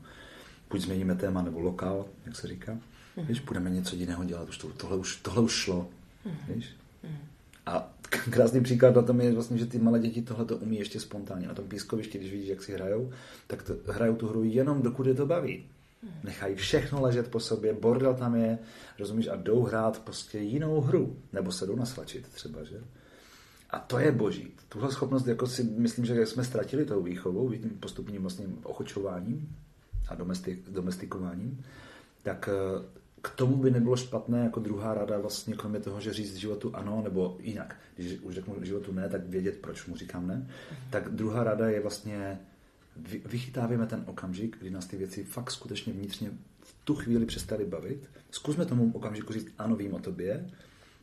Buď změníme téma nebo lokál, jak se říká. Mm. Víš, budeme něco jiného dělat, už to, tohle, už, tohle už šlo. Mm. Víš? Mm. A krásný příklad na tom je vlastně, že ty malé děti tohle to umí ještě spontánně. Na tom pískovišti, když vidíš, jak si hrajou, tak to, hrajou tu hru jenom dokud je to baví. Nechají všechno ležet po sobě, bordel tam je, rozumíš, a jdou hrát prostě jinou hru. Nebo se jdou nasvačit třeba, že? A to je boží. Tuhle schopnost, jako si myslím, že jsme ztratili tou výchovou, tím postupným vlastně ochočováním a domestik, domestikováním, tak eh, k tomu by nebylo špatné jako druhá rada vlastně kromě toho, že říct životu ano, nebo jinak, když už řeknu životu ne, tak vědět, proč mu říkám ne, tak druhá rada je vlastně vychytávíme ten okamžik, kdy nás ty věci fakt skutečně vnitřně v tu chvíli přestali bavit. Zkusme tomu okamžiku říct, ano, vím o tobě,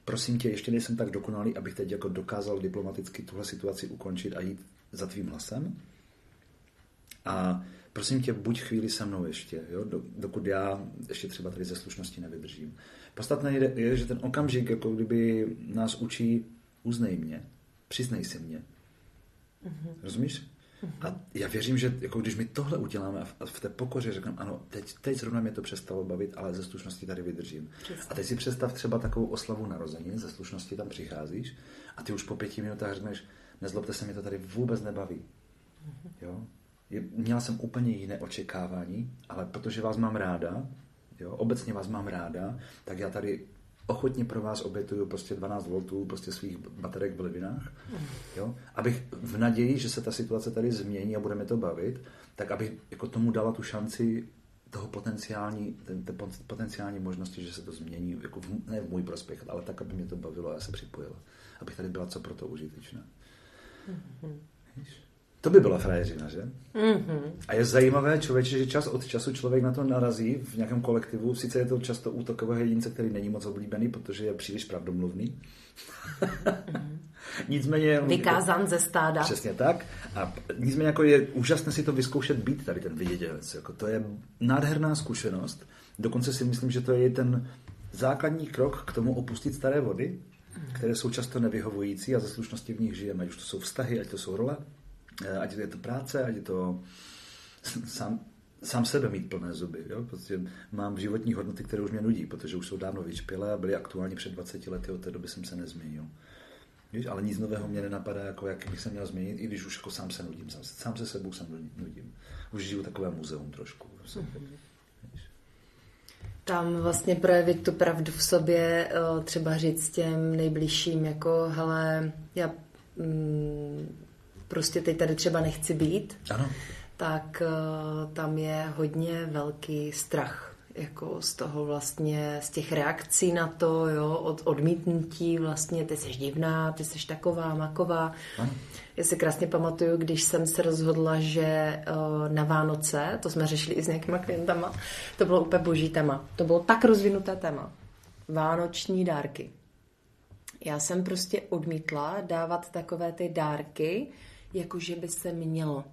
prosím tě, ještě nejsem tak dokonalý, abych teď jako dokázal diplomaticky tuhle situaci ukončit a jít za tvým hlasem. A prosím tě, buď chvíli se mnou ještě, jo, dokud já ještě třeba tady ze slušnosti nevydržím. Podstatné je, je, že ten okamžik, jako kdyby nás učí, uznej mě, přiznej si mě. Mm-hmm. Rozumíš? A já věřím, že jako když my tohle uděláme a v té pokoře řekneme, ano, teď, teď zrovna mě to přestalo bavit, ale ze slušnosti tady vydržím. Přesně. A teď si představ třeba takovou oslavu narozenin, ze slušnosti tam přicházíš a ty už po pěti minutách řekneš, nezlobte se, mě to tady vůbec nebaví. Mm-hmm. Jo? Měla jsem úplně jiné očekávání, ale protože vás mám ráda, jo, obecně vás mám ráda, tak já tady ochotně pro vás obětuju prostě 12 voltů prostě svých baterek v Livinách, jo? abych v naději, že se ta situace tady změní a budeme to bavit, tak abych jako tomu dala tu šanci toho potenciální, ten, ten potenciální možnosti, že se to změní, jako v, ne v můj prospěch, ale tak, aby mě to bavilo a já se připojila. Abych tady byla co pro to užitečná. Mm-hmm. To by byla frajeřina, že? Mm-hmm. A je zajímavé, člověče, že čas od času člověk na to narazí v nějakém kolektivu. Sice je to často útokového jedince, který není moc oblíbený, protože je příliš pravdomluvný. mm-hmm. nicméně... Vykázán ze stáda. Přesně tak. A nicméně jako je úžasné si to vyzkoušet být tady ten vydědělec. Jako to je nádherná zkušenost. Dokonce si myslím, že to je ten základní krok k tomu opustit staré vody, které jsou často nevyhovující a ze slušnosti v nich žijeme. Ať už to jsou vztahy, ať to jsou role, ať je to práce, ať je to sám, sám sebe mít plné zuby. Jo? Prostě mám životní hodnoty, které už mě nudí, protože už jsou dávno vyčpělé a byly aktuální před 20 lety, od té doby jsem se nezměnil. Víš, ale nic nového mě nenapadá, jako jak bych se měl změnit, i když už jako sám se nudím, sám, sám se sebou se nudím. Už žiju takové muzeum trošku. Mm-hmm. Tam vlastně projevit tu pravdu v sobě, eh, třeba říct těm nejbližším, jako hele, já mm, prostě teď tady třeba nechci být, ano. tak uh, tam je hodně velký strach jako z toho vlastně, z těch reakcí na to, jo, od odmítnutí vlastně, ty jsi divná, ty jsi taková, maková. Ano. Já si krásně pamatuju, když jsem se rozhodla, že uh, na Vánoce, to jsme řešili i s nějakýma klientama, to bylo úplně boží téma. To bylo tak rozvinuté téma. Vánoční dárky. Já jsem prostě odmítla dávat takové ty dárky, jako že by se mělo.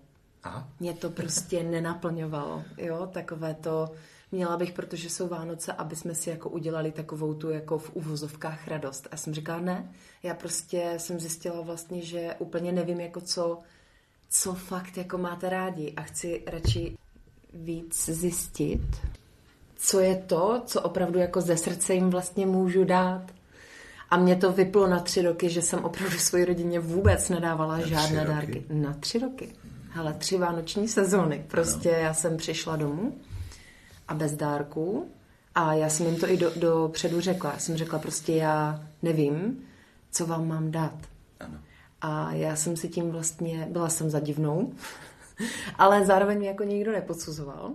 Aha. Mě to prostě nenaplňovalo, jo, takové to, měla bych, protože jsou Vánoce, aby jsme si jako udělali takovou tu jako v uvozovkách radost. A jsem říkala, ne, já prostě jsem zjistila vlastně, že úplně nevím jako co, co fakt jako máte rádi a chci radši víc zjistit, co je to, co opravdu jako ze srdce jim vlastně můžu dát. A mě to vyplo na tři roky, že jsem opravdu své rodině vůbec nedávala na žádné dárky. Na tři roky. Hele, tři vánoční sezóny. Prostě no. já jsem přišla domů a bez dárků. A já jsem jim to i do, do předu řekla. Já jsem řekla prostě, já nevím, co vám mám dát. Ano. A já jsem si tím vlastně, byla jsem za divnou, ale zároveň mě jako nikdo neposuzoval.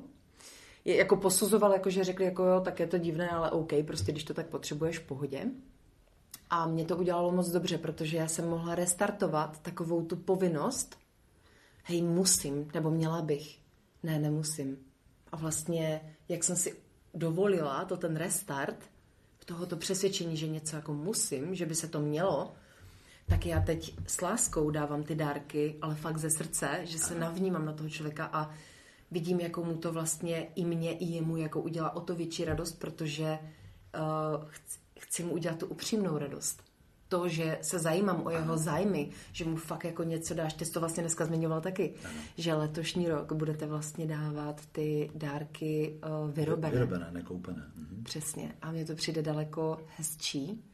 Je, jako posuzoval, jako že řekli, jako jo, tak je to divné, ale OK, prostě když to tak potřebuješ, v pohodě. A mě to udělalo moc dobře, protože já jsem mohla restartovat takovou tu povinnost, hej, musím, nebo měla bych. Ne, nemusím. A vlastně, jak jsem si dovolila to ten restart, tohoto přesvědčení, že něco jako musím, že by se to mělo, tak já teď s láskou dávám ty dárky, ale fakt ze srdce, že se navnímám na toho člověka a vidím, jakou mu to vlastně i mě, i jemu jako udělá o to větší radost, protože uh, chci mu udělat tu upřímnou radost. To, že se zajímám o jeho zájmy, že mu fakt jako něco dáš, ty jsi to vlastně dneska zmiňoval taky, ano. že letošní rok budete vlastně dávat ty dárky uh, vyrobené. Vyrobené, nekoupené. Mhm. Přesně. A mně to přijde daleko hezčí,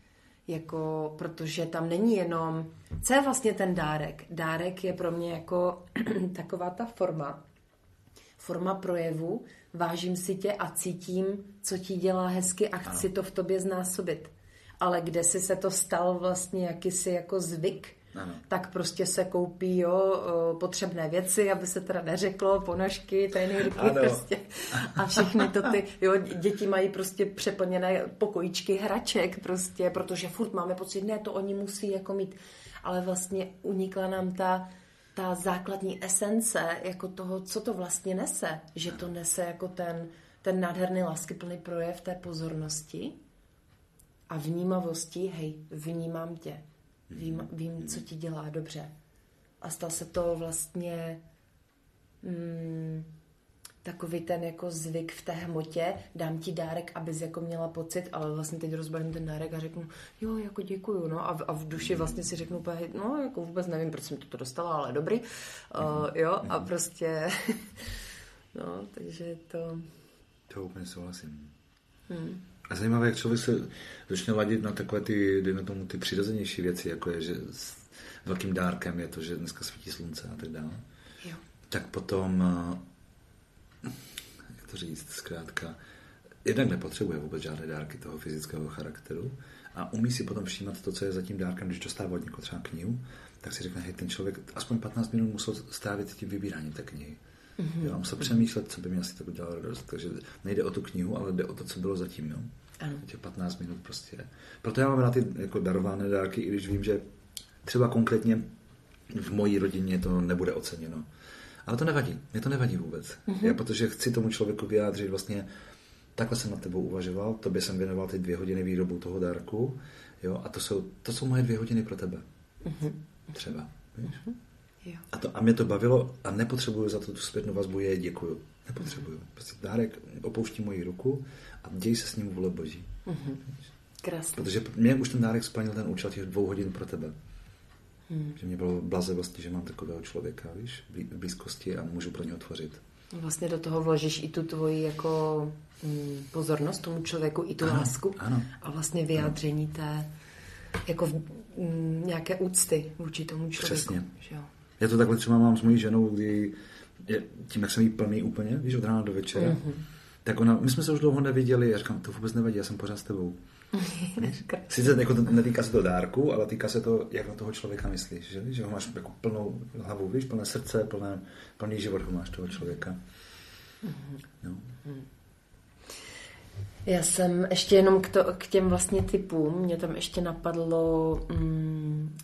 jako, protože tam není jenom, co je vlastně ten dárek? Dárek je pro mě jako taková ta forma, forma projevu, vážím si tě a cítím, co ti dělá hezky a chci ano. to v tobě znásobit. Ale kde si se to stal vlastně jakýsi jako zvyk, ano. tak prostě se koupí jo, potřebné věci, aby se teda neřeklo, ponožky, trenýrky prostě. A všechny to ty, jo, děti mají prostě přeplněné pokojíčky hraček prostě, protože furt máme pocit, ne, to oni musí jako mít, ale vlastně unikla nám ta, ta základní esence jako toho, co to vlastně nese, že to nese jako ten, ten nádherný láskyplný projev té pozornosti a vnímavosti, hej, vnímám tě Vím, vím, co ti dělá dobře. A stal se to vlastně mm, takový ten jako zvyk v té hmotě, dám ti dárek, abys jako měla pocit, ale vlastně teď rozbalím ten dárek a řeknu, jo, jako děkuju, no a v, a v duši vlastně si řeknu, no, jako vůbec nevím, proč jsem to dostala, ale dobrý, uh, jo, a prostě, no, takže to... To úplně souhlasím. Hmm. A zajímavé, jak člověk se začne ladit na takové ty, dejme tomu, ty přirozenější věci, jako je, že s velkým dárkem je to, že dneska svítí slunce a tak dále. Jo. Tak potom, eh, jak to říct, zkrátka, jednak nepotřebuje vůbec žádné dárky toho fyzického charakteru a umí si potom všímat to, co je za tím dárkem, když dostává od někoho třeba knihu, tak si řekne, hej, ten člověk aspoň 15 minut musel strávit tím vybíráním té knihy. Mm-hmm. Jo, musel přemýšlet, co by mi asi tak udělalo radost. Takže nejde o tu knihu, ale jde o to, co bylo zatím. Jo? Ano. Těch 15 minut prostě. Proto já mám rád ty jako darované dárky, i když vím, že třeba konkrétně v mojí rodině to nebude oceněno. Ale to nevadí. Mě to nevadí vůbec. Mm-hmm. Já protože chci tomu člověku vyjádřit vlastně takhle jsem na tebou uvažoval, tobě jsem věnoval ty dvě hodiny výrobu toho dárku, jo, a to jsou, to jsou moje dvě hodiny pro tebe. Mm-hmm. Třeba. Víš? Mm-hmm. Jo. A, to, a mě to bavilo a nepotřebuju za to tu zpětnou vazbu, je děkuju. Nepotřebuju. Prostě dárek opouští moji ruku a děj se s ním vůle boží. Mm-hmm. Krásně. Protože mě už ten dárek splnil ten účel těch dvou hodin pro tebe. Hmm. Že mě bylo blaze vlastně, že mám takového člověka, víš, v blízkosti a můžu pro něho tvořit. Vlastně do toho vložíš i tu tvoji jako mm, pozornost tomu člověku, i tu ano, lásku ano. a vlastně vyjádření té jako mm, nějaké úcty vůči tomu člověku. Přesně. Že jo? Já to takhle třeba mám s mojí ženou, kdy je, tím, jak jsem jí plný úplně, víš, od rána do večera, mm-hmm. tak ona, my jsme se už dlouho neviděli, já říkám, to vůbec nevadí, já jsem pořád s tebou. Sice jako to, netýká se to dárku, ale týká se to, jak na toho člověka myslíš, že, že ho máš jako plnou hlavu, víš, plné srdce, plné, plný život ho máš toho člověka. No. Já jsem ještě jenom k, to, k těm vlastně typům, mě tam ještě napadlo mm,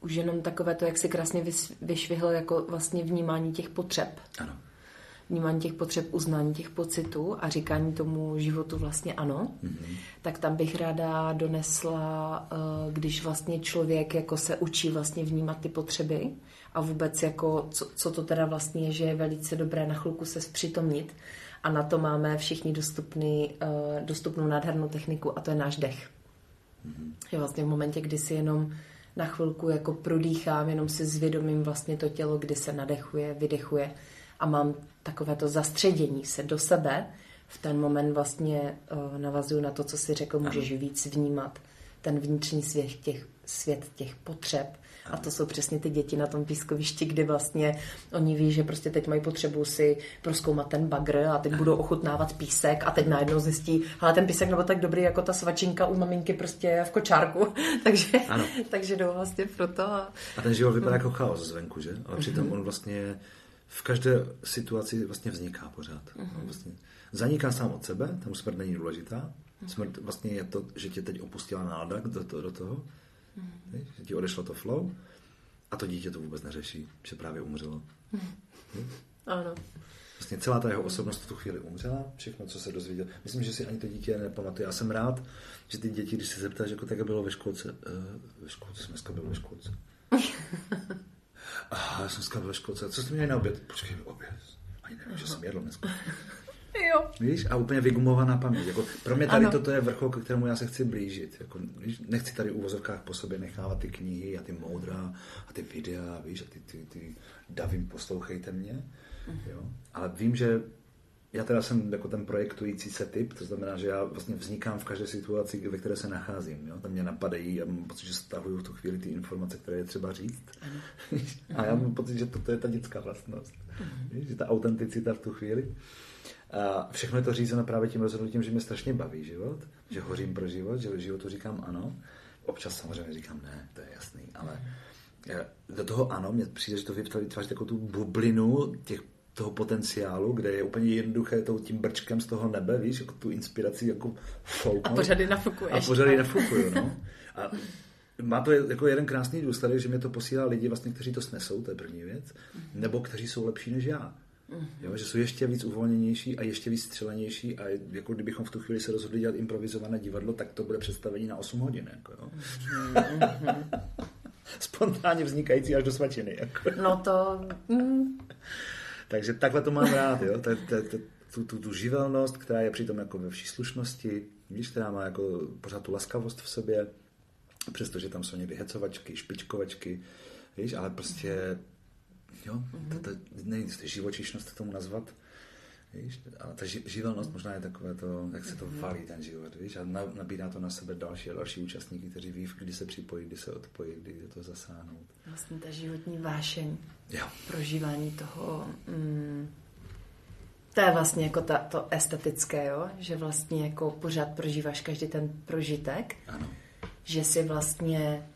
už jenom takové to, jak si krásně vyšvihl jako vlastně vnímání těch potřeb. Ano. Vnímání těch potřeb, uznání těch pocitů a říkání tomu životu vlastně ano, mm-hmm. tak tam bych ráda donesla, eh, když vlastně člověk jako se učí vlastně vnímat ty potřeby a vůbec jako, co, co to teda vlastně je, že je velice dobré na chvilku se zpřítomnit a na to máme všichni dostupný, eh, dostupnou nádhernou techniku a to je náš dech. Mm-hmm. Je vlastně v momentě, kdy si jenom na chvilku jako prodýchám, jenom si zvědomím vlastně to tělo, kdy se nadechuje, vydechuje a mám takové to zastředění se do sebe. V ten moment vlastně uh, navazuju na to, co si řekl, můžeš víc vnímat ten vnitřní svět těch, svět těch potřeb, a to jsou přesně ty děti na tom pískovišti, kdy vlastně oni ví, že prostě teď mají potřebu si proskoumat ten bagr a teď budou ochutnávat písek a teď najednou zjistí, ale ten písek nebo tak dobrý jako ta svačinka u maminky prostě v kočárku. takže, ano. takže jdou vlastně proto. A, a ten život vypadá jako chaos zvenku, že? Ale přitom on vlastně v každé situaci vlastně vzniká pořád. Uh-huh. Vlastně zaniká sám od sebe, tam smrt není důležitá. Smrt vlastně je to, že tě teď opustila nálada do, to, do toho Mm. Že ti odešlo to flow a to dítě to vůbec neřeší, že právě umřelo. Mm. Ano. Vlastně celá ta jeho osobnost v tu chvíli umřela, všechno, co se dozvěděl. Myslím, že si ani to dítě nepamatuje. Já jsem rád, že ty děti, když se zeptáš, jako tak bylo ve školce, uh, ve školce dneska byli ve školce. Aha, já jsem dneska byl ve školce. Co jste měli na oběd? Počkej, oběd. Ani nevím, že jsem jedl dneska. Jo. Víš, a úplně vygumovaná paměť. Jako, pro mě tady ano. toto je vrchol, k kterému já se chci blížit. Jako, víš, nechci tady u vozovkách po sobě nechávat ty knihy a ty moudra a ty videa, víš, a ty, ty, ty davím, poslouchejte mě. Uh-huh. Jo? Ale vím, že já teda jsem jako ten projektující se typ, to znamená, že já vlastně vznikám v každé situaci, ve které se nacházím. Jo? Tam mě napadají a mám pocit, že stahuju v tu chvíli ty informace, které je třeba říct. a já mám pocit, že toto je ta dětská vlastnost. Uh-huh. Že ta autenticita v tu chvíli. A všechno je to řízeno právě tím rozhodnutím, že mě strašně baví život, že hořím pro život, že životu říkám ano. Občas samozřejmě říkám ne, to je jasný, ale do toho ano, mně přijde, že to vytváří takovou tu bublinu těch toho potenciálu, kde je úplně jednoduché tou tím brčkem z toho nebe, víš, jako tu inspiraci jako fouknout. A pořady nafukuješ. A pořady nafukuju, no. A má to jako jeden krásný důsledek, že mě to posílá lidi, vlastně, kteří to snesou, to je první věc, mm-hmm. nebo kteří jsou lepší než já. Mm-hmm. Jo, že jsou ještě víc uvolněnější a ještě víc střelenější a jako kdybychom v tu chvíli se rozhodli dělat improvizované divadlo, tak to bude představení na 8 hodin. Jako, jo. Mm-hmm. Spontánně vznikající až do svačiny. Jako. No to... Mm. Takže takhle to mám rád, jo? Ta, ta, ta, tu, tu, tu živelnost, která je přitom jako ve vší slušnosti, víš, která má jako pořád tu laskavost v sobě, přestože tam jsou někdy hecovačky, špičkovačky, víš, ale prostě, jo, ta, ta, nevím, živočišnost k tomu nazvat, Víš? A ta živelnost možná je takové to, jak se to mhm. valí ten život, víš? A nabírá to na sebe další a další účastníky, kteří ví, kdy se připojí, kdy se odpojí, kdy to zasáhnout. Vlastně ta životní vášeň. Jo. Prožívání toho... Mm, to je vlastně jako ta, to estetické, jo? Že vlastně jako pořád prožíváš každý ten prožitek. Ano. Že si vlastně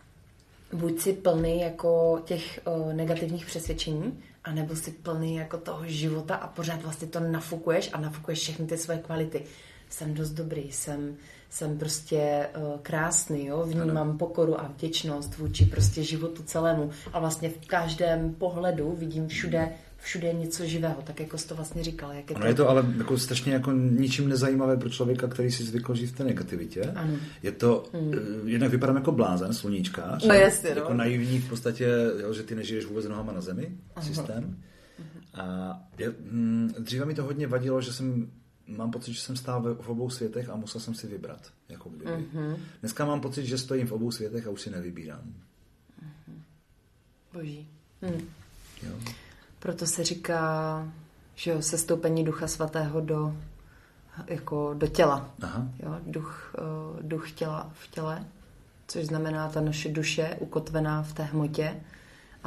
buď si plný jako těch o, negativních přesvědčení, anebo si plný jako toho života a pořád vlastně to nafukuješ a nafukuješ všechny ty své kvality. Jsem dost dobrý, jsem, jsem prostě uh, krásný, jo? vnímám ano. pokoru a vděčnost vůči prostě životu celému a vlastně v každém pohledu vidím všude všude je něco živého, tak jako jsi to vlastně říkal. Jak je to... je to ale jako strašně jako ničím nezajímavé pro člověka, který si zvykl žít v té negativitě. Ano. Je to, hmm. Eh, jednak vypadám jako blázen, sluníčkář. No jasně, Jako no. naivní v podstatě, jo, že ty nežiješ vůbec nohama na zemi, Aha. systém. A je, hm, dříve mi to hodně vadilo, že jsem mám pocit, že jsem stál v, obou světech a musel jsem si vybrat. Jako kdyby. Uh-huh. Dneska mám pocit, že stojím v obou světech a už si nevybírám. Uh-huh. Boží. Hm. Jo. Proto se říká, že jo, sestoupení ducha svatého do, jako do těla. Aha. Jo, duch, uh, duch těla v těle, což znamená ta naše duše ukotvená v té hmotě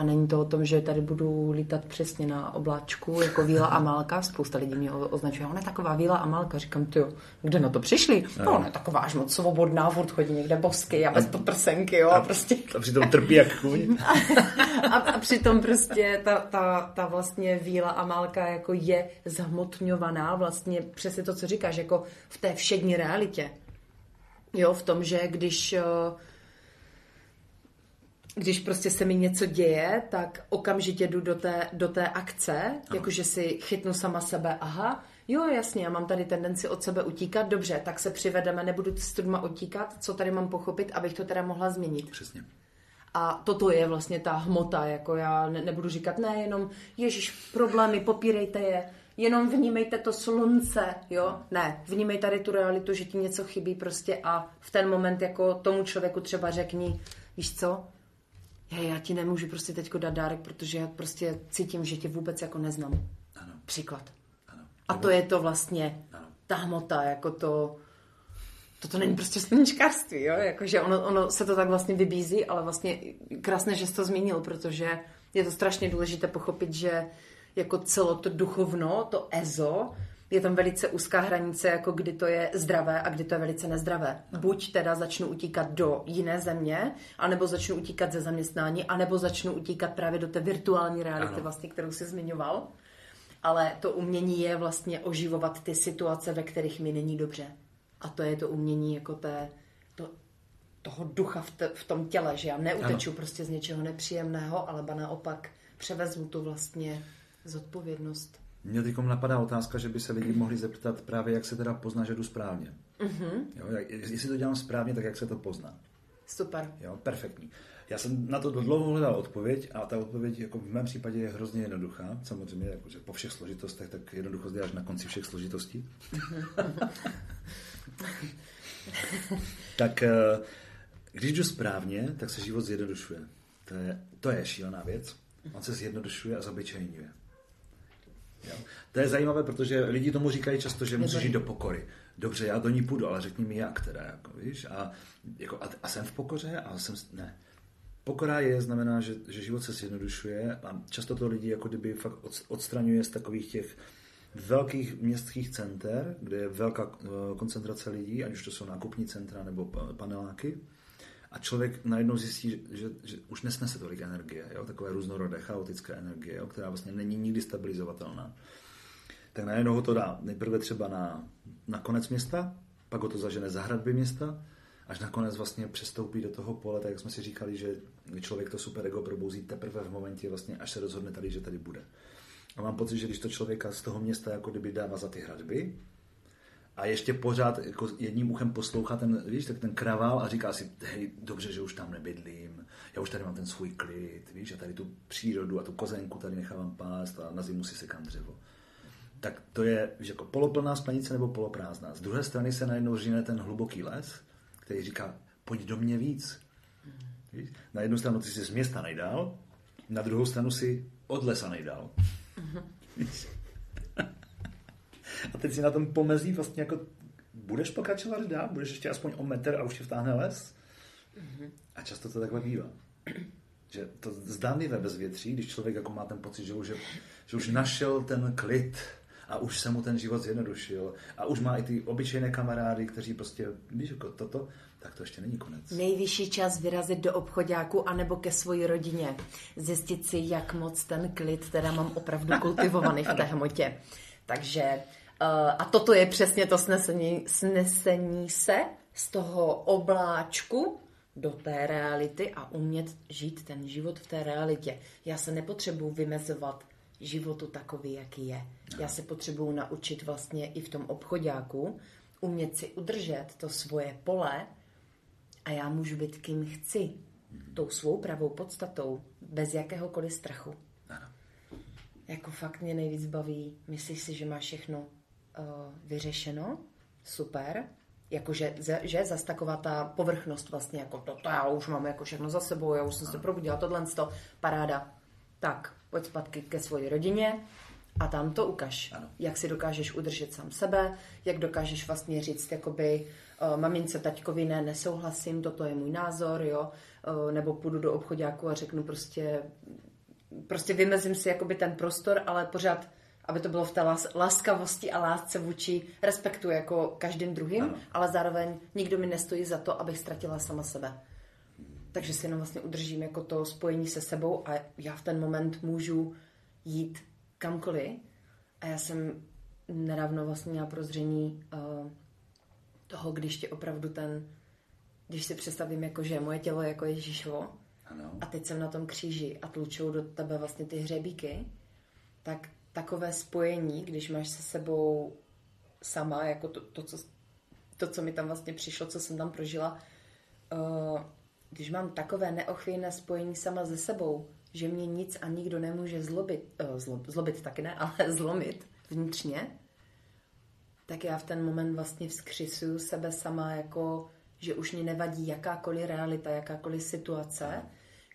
a není to o tom, že tady budu lítat přesně na obláčku jako Víla a Malka. Spousta lidí mě označuje, ona je taková Víla a Malka. Říkám, ty kde na to přišli? No, ona je taková až moc svobodná, furt chodí někde bosky a bez podprsenky, jo. A, prostě... a přitom trpí jak kůň. a, a, přitom prostě ta, ta, ta vlastně Víla a Malka jako je zhmotňovaná vlastně přesně to, co říkáš, jako v té všední realitě. Jo, v tom, že když když prostě se mi něco děje, tak okamžitě jdu do té, do té akce, jakože si chytnu sama sebe, aha, jo, jasně, já mám tady tendenci od sebe utíkat, dobře, tak se přivedeme, nebudu s tudma utíkat, co tady mám pochopit, abych to teda mohla změnit. Přesně. A toto je vlastně ta hmota, jako já ne, nebudu říkat, ne, jenom, ježíš, problémy, popírejte je, jenom vnímejte to slunce, jo? Ne, vnímej tady tu realitu, že ti něco chybí prostě a v ten moment jako tomu člověku třeba řekni, víš co, hej, já ti nemůžu prostě teďko dát dárek, protože já prostě cítím, že tě vůbec jako neznám. Ano. Příklad. Ano. A to je to vlastně, ano. ta hmota, jako to, toto není prostě sluníčkářství, jo? Jakože ono, ono se to tak vlastně vybízí, ale vlastně krásné, že jsi to zmínil, protože je to strašně důležité pochopit, že jako celo to duchovno, to ezo, je tam velice úzká hranice, jako kdy to je zdravé a kdy to je velice nezdravé. Buď teda začnu utíkat do jiné země, anebo začnu utíkat ze zaměstnání, anebo začnu utíkat právě do té virtuální reality, ano. vlastně, kterou si zmiňoval. Ale to umění je vlastně oživovat ty situace, ve kterých mi není dobře. A to je to umění jako té, to, toho ducha v, te, v tom těle, že já neuteču ano. prostě z něčeho nepříjemného, ale ba naopak převezmu tu vlastně zodpovědnost. Mě teď napadá otázka, že by se lidi mohli zeptat právě, jak se teda pozná, že jdu správně. Mm-hmm. Jo, jak, jestli to dělám správně, tak jak se to pozná. Super. Jo, perfektní. Já jsem na to dlouho hledal odpověď a ta odpověď jako v mém případě je hrozně jednoduchá. Samozřejmě, jako, že po všech složitostech, tak jednoducho děláš na konci všech složitostí. tak eh, když jdu správně, tak se život zjednodušuje. To je, to je šílená věc. On se zjednodušuje a zobyčejňuje. Jo? To je zajímavé, protože lidi tomu říkají často, že musíš jít do pokory. Dobře, já do ní půjdu, ale řekni mi jak teda, jako, víš? A, jako, a, a jsem v pokoře? A jsem, ne. Pokora je, znamená, že, že život se zjednodušuje a často to lidi jako kdyby fakt odstraňuje z takových těch velkých městských center, kde je velká eh, koncentrace lidí, ať už to jsou nákupní centra nebo paneláky. A člověk najednou zjistí, že, že už nesnese tolik energie, jo? takové různorodé, chaotické energie, jo? která vlastně není nikdy stabilizovatelná. Tak najednou ho to dá nejprve třeba na, na konec města, pak ho to zažene za hradby města, až nakonec vlastně přestoupí do toho pole, tak jak jsme si říkali, že člověk to super ego probouzí teprve v momentě, vlastně, až se rozhodne tady, že tady bude. A mám pocit, že když to člověka z toho města jako kdyby dává za ty hradby, a ještě pořád jako jedním uchem poslouchá ten, víš, tak ten kravál a říká si, hej, dobře, že už tam nebydlím, já už tady mám ten svůj klid, víš, a tady tu přírodu a tu kozenku tady nechávám pást a na zimu si sekám dřevo. Tak to je víš, jako poloplná sklenice nebo poloprázdná. Z druhé strany se najednou říne ten hluboký les, který říká, pojď do mě víc. Víš? Na jednu stranu ty jsi z města nejdál, na druhou stranu si od lesa nejdál. A teď si na tom pomezí vlastně jako budeš pokračovat dál, budeš ještě aspoň o metr a už ti vtáhne les. A často to takhle bývá. Že to zdánlivé bezvětří, když člověk jako má ten pocit, že už, je, že už našel ten klid, a už se mu ten život zjednodušil a už má i ty obyčejné kamarády, kteří prostě, víš, jako toto, tak to ještě není konec. Nejvyšší čas vyrazit do obchodáku anebo ke své rodině. Zjistit si, jak moc ten klid teda mám opravdu kultivovaný v té hmotě. Takže a toto je přesně to snesení, snesení se z toho obláčku do té reality a umět žít ten život v té realitě. Já se nepotřebuji vymezovat životu takový, jaký je. Já se potřebuju naučit vlastně i v tom obchodáku umět si udržet to svoje pole a já můžu být kým chci, tou svou pravou podstatou, bez jakéhokoliv strachu. Ano. Jako fakt mě nejvíc baví, myslíš si, že máš všechno uh, vyřešeno, super, jakože že zase taková ta povrchnost vlastně, jako to, to já už mám jako všechno za sebou, já už jsem se probudila, tohle, to, paráda. Tak, pojď zpátky ke své rodině a tam to ukaž. Ano. Jak si dokážeš udržet sám sebe, jak dokážeš vlastně říct, jakoby, uh, mamince, taťkovi, ne, nesouhlasím, toto je můj názor, jo, uh, nebo půjdu do obchodáku a řeknu prostě, prostě vymezím si jakoby ten prostor, ale pořád aby to bylo v té laskavosti a lásce vůči respektu jako každým druhým, ano. ale zároveň nikdo mi nestojí za to, abych ztratila sama sebe takže si jenom vlastně udržím jako to spojení se sebou a já v ten moment můžu jít kamkoliv. A já jsem nedávno vlastně měla prozření uh, toho, když tě opravdu ten, když si představím, jako, že moje tělo je jako Ježíšovo ano. a teď jsem na tom kříži a tlučou do tebe vlastně ty hřebíky, tak takové spojení, když máš se sebou sama, jako to, to, co, to co mi tam vlastně přišlo, co jsem tam prožila, uh, když mám takové neochvějné spojení sama ze sebou, že mě nic a nikdo nemůže zlobit, uh, zlo, zlobit taky ne, ale zlomit vnitřně, tak já v ten moment vlastně vzkřisuju sebe sama jako, že už mě nevadí jakákoliv realita, jakákoliv situace,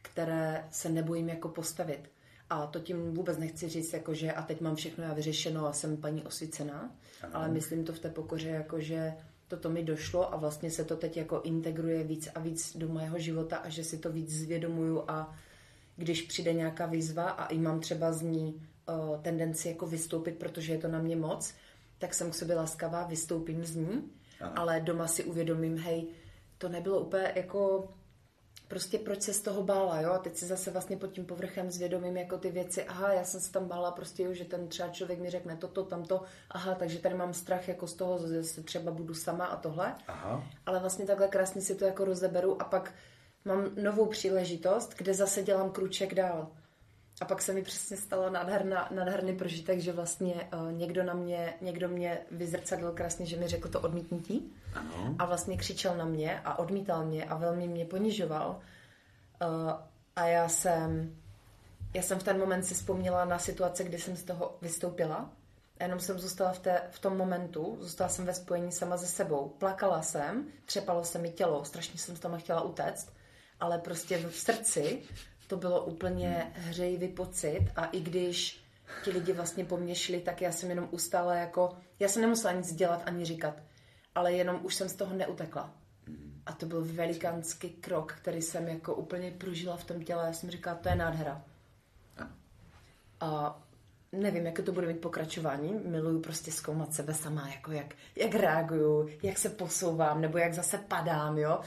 které se nebojím jako postavit. A to tím vůbec nechci říct, jako že a teď mám všechno já vyřešeno a jsem paní osvícená, ale myslím to v té pokoře, jako že toto mi došlo a vlastně se to teď jako integruje víc a víc do mého života a že si to víc zvědomuju a když přijde nějaká výzva a i mám třeba z ní uh, tendenci jako vystoupit, protože je to na mě moc, tak jsem k sobě laskavá, vystoupím z ní, Aha. ale doma si uvědomím, hej, to nebylo úplně jako prostě proč se z toho bála, jo? A teď si zase vlastně pod tím povrchem zvědomím jako ty věci, aha, já jsem se tam bála prostě, že ten třeba člověk mi řekne toto, tamto, aha, takže tady mám strach jako z toho, že se třeba budu sama a tohle. Aha. Ale vlastně takhle krásně si to jako rozeberu a pak mám novou příležitost, kde zase dělám kruček dál. A pak se mi přesně stalo nádherná, nádherný prožitek, že vlastně uh, někdo na mě, někdo mě vyzrcadlil krásně, že mi řekl to odmítnutí. Ano. A vlastně křičel na mě a odmítal mě a velmi mě ponižoval. Uh, a já jsem, já jsem v ten moment si vzpomněla na situace, kdy jsem z toho vystoupila. A jenom jsem zůstala v, té, v tom momentu, zůstala jsem ve spojení sama se sebou. Plakala jsem, třepalo se mi tělo, strašně jsem tam chtěla utéct, ale prostě v srdci to bylo úplně hřejivý pocit a i když ti lidi vlastně po mně šli, tak já jsem jenom ustále jako, já jsem nemusela nic dělat ani říkat, ale jenom už jsem z toho neutekla. A to byl velikánský krok, který jsem jako úplně prožila v tom těle. Já jsem říkala, to je nádhera. A nevím, jaké to bude mít pokračování. Miluju prostě zkoumat sebe sama, jako jak, jak reaguju, jak se posouvám, nebo jak zase padám, jo.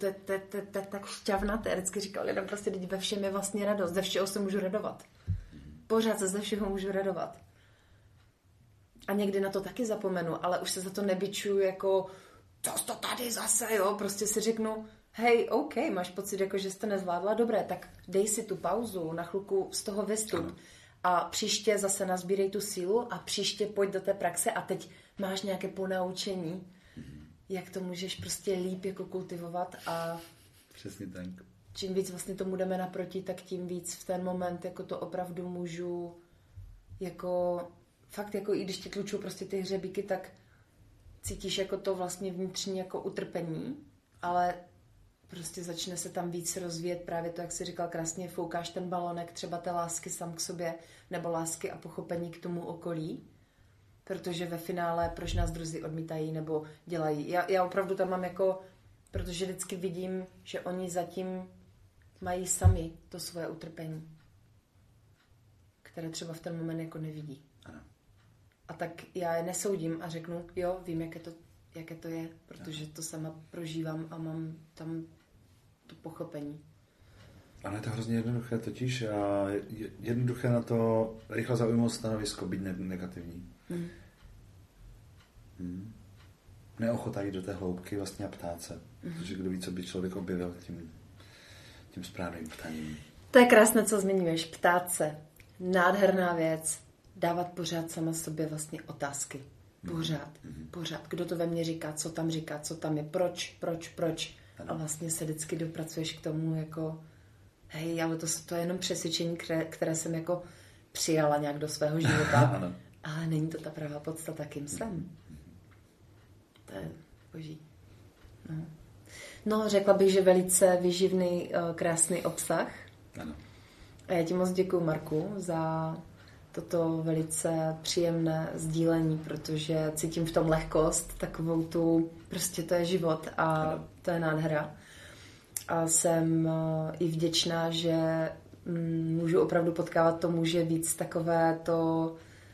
To je tak šťavnaté, vždycky říkal jenom prostě teď ve všem je vlastně radost, ze všeho se můžu radovat. Pořád se ze všeho můžu radovat. A někdy na to taky zapomenu, ale už se za to nebyčuju jako co to tady zase, jo, prostě si řeknu, hej, OK, máš pocit, jako, že jsi to nezvládla, dobré, tak dej si tu pauzu, na chvilku z toho vystup a příště zase nazbírej tu sílu a příště pojď do té praxe a teď máš nějaké ponaučení, mm-hmm. jak to můžeš prostě líp jako kultivovat a Přesně tak. Čím víc vlastně tomu jdeme naproti, tak tím víc v ten moment jako to opravdu můžu jako fakt jako i když ti tlučou prostě ty hřebíky, tak cítíš jako to vlastně vnitřní jako utrpení, ale prostě začne se tam víc rozvíjet právě to, jak jsi říkal krásně, foukáš ten balonek třeba té lásky sám k sobě, nebo lásky a pochopení k tomu okolí, protože ve finále proč nás druzí odmítají nebo dělají. Já, já opravdu tam mám jako, protože vždycky vidím, že oni zatím mají sami to svoje utrpení, které třeba v ten moment jako nevidí. Ano. A tak já je nesoudím a řeknu, jo, vím, jaké to, jaké to je, protože to sama prožívám a mám tam to pochopení. Ano, je to hrozně jednoduché totiž a jednoduché na to rychle zaujmout stanovisko, být ne- negativní. Hmm. Hmm. Neochota jít do té hloubky vlastně a ptát se, hmm. protože kdo ví, co by člověk objevil tím, tím správným ptáním. To je krásné, co zmiňuješ, ptát se. Nádherná věc dávat pořád sama sobě vlastně otázky. Mhm. Pořád, mm-hmm. pořád. Kdo to ve mně říká, co tam říká, co tam je, proč, proč, proč. Ano. A vlastně se vždycky dopracuješ k tomu jako, hej, ale to, to je jenom přesvědčení, které, které jsem jako přijala nějak do svého života. ano. Ale není to ta pravá podstata, kým jsem. To je boží. No. no, řekla bych, že velice vyživný, eh, krásný obsah. Ano. A já ti moc děkuji, Marku, za toto velice příjemné sdílení, protože cítím v tom lehkost, takovou tu, prostě to je život a to je nádhera. A jsem eh, i vděčná, že mm, můžu opravdu potkávat to muže víc takové to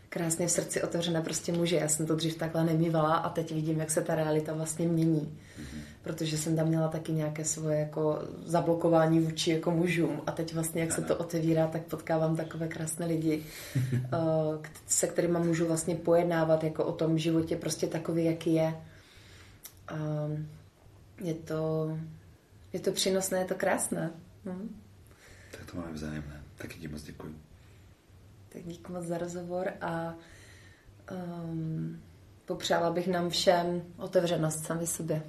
krásně v srdci otevřené prostě muže. Já jsem to dřív takhle nemývala a teď vidím, jak se ta realita vlastně mění. Mm-hmm protože jsem tam měla taky nějaké svoje jako zablokování vůči jako mužům a teď vlastně, jak se to otevírá, tak potkávám takové krásné lidi, eh, se kterými můžu vlastně pojednávat jako o tom životě prostě takový, jaký je. A je to, je to přínosné, je to krásné. Hm. Tak to máme vzájemné. Taky ti moc děkuji. Tak díky moc za rozhovor a um, popřála bych nám všem otevřenost sami sobě.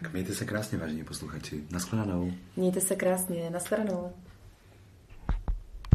Tak mějte se krásně, vážení posluchači. Naschledanou. Mějte se krásně. Naschledanou.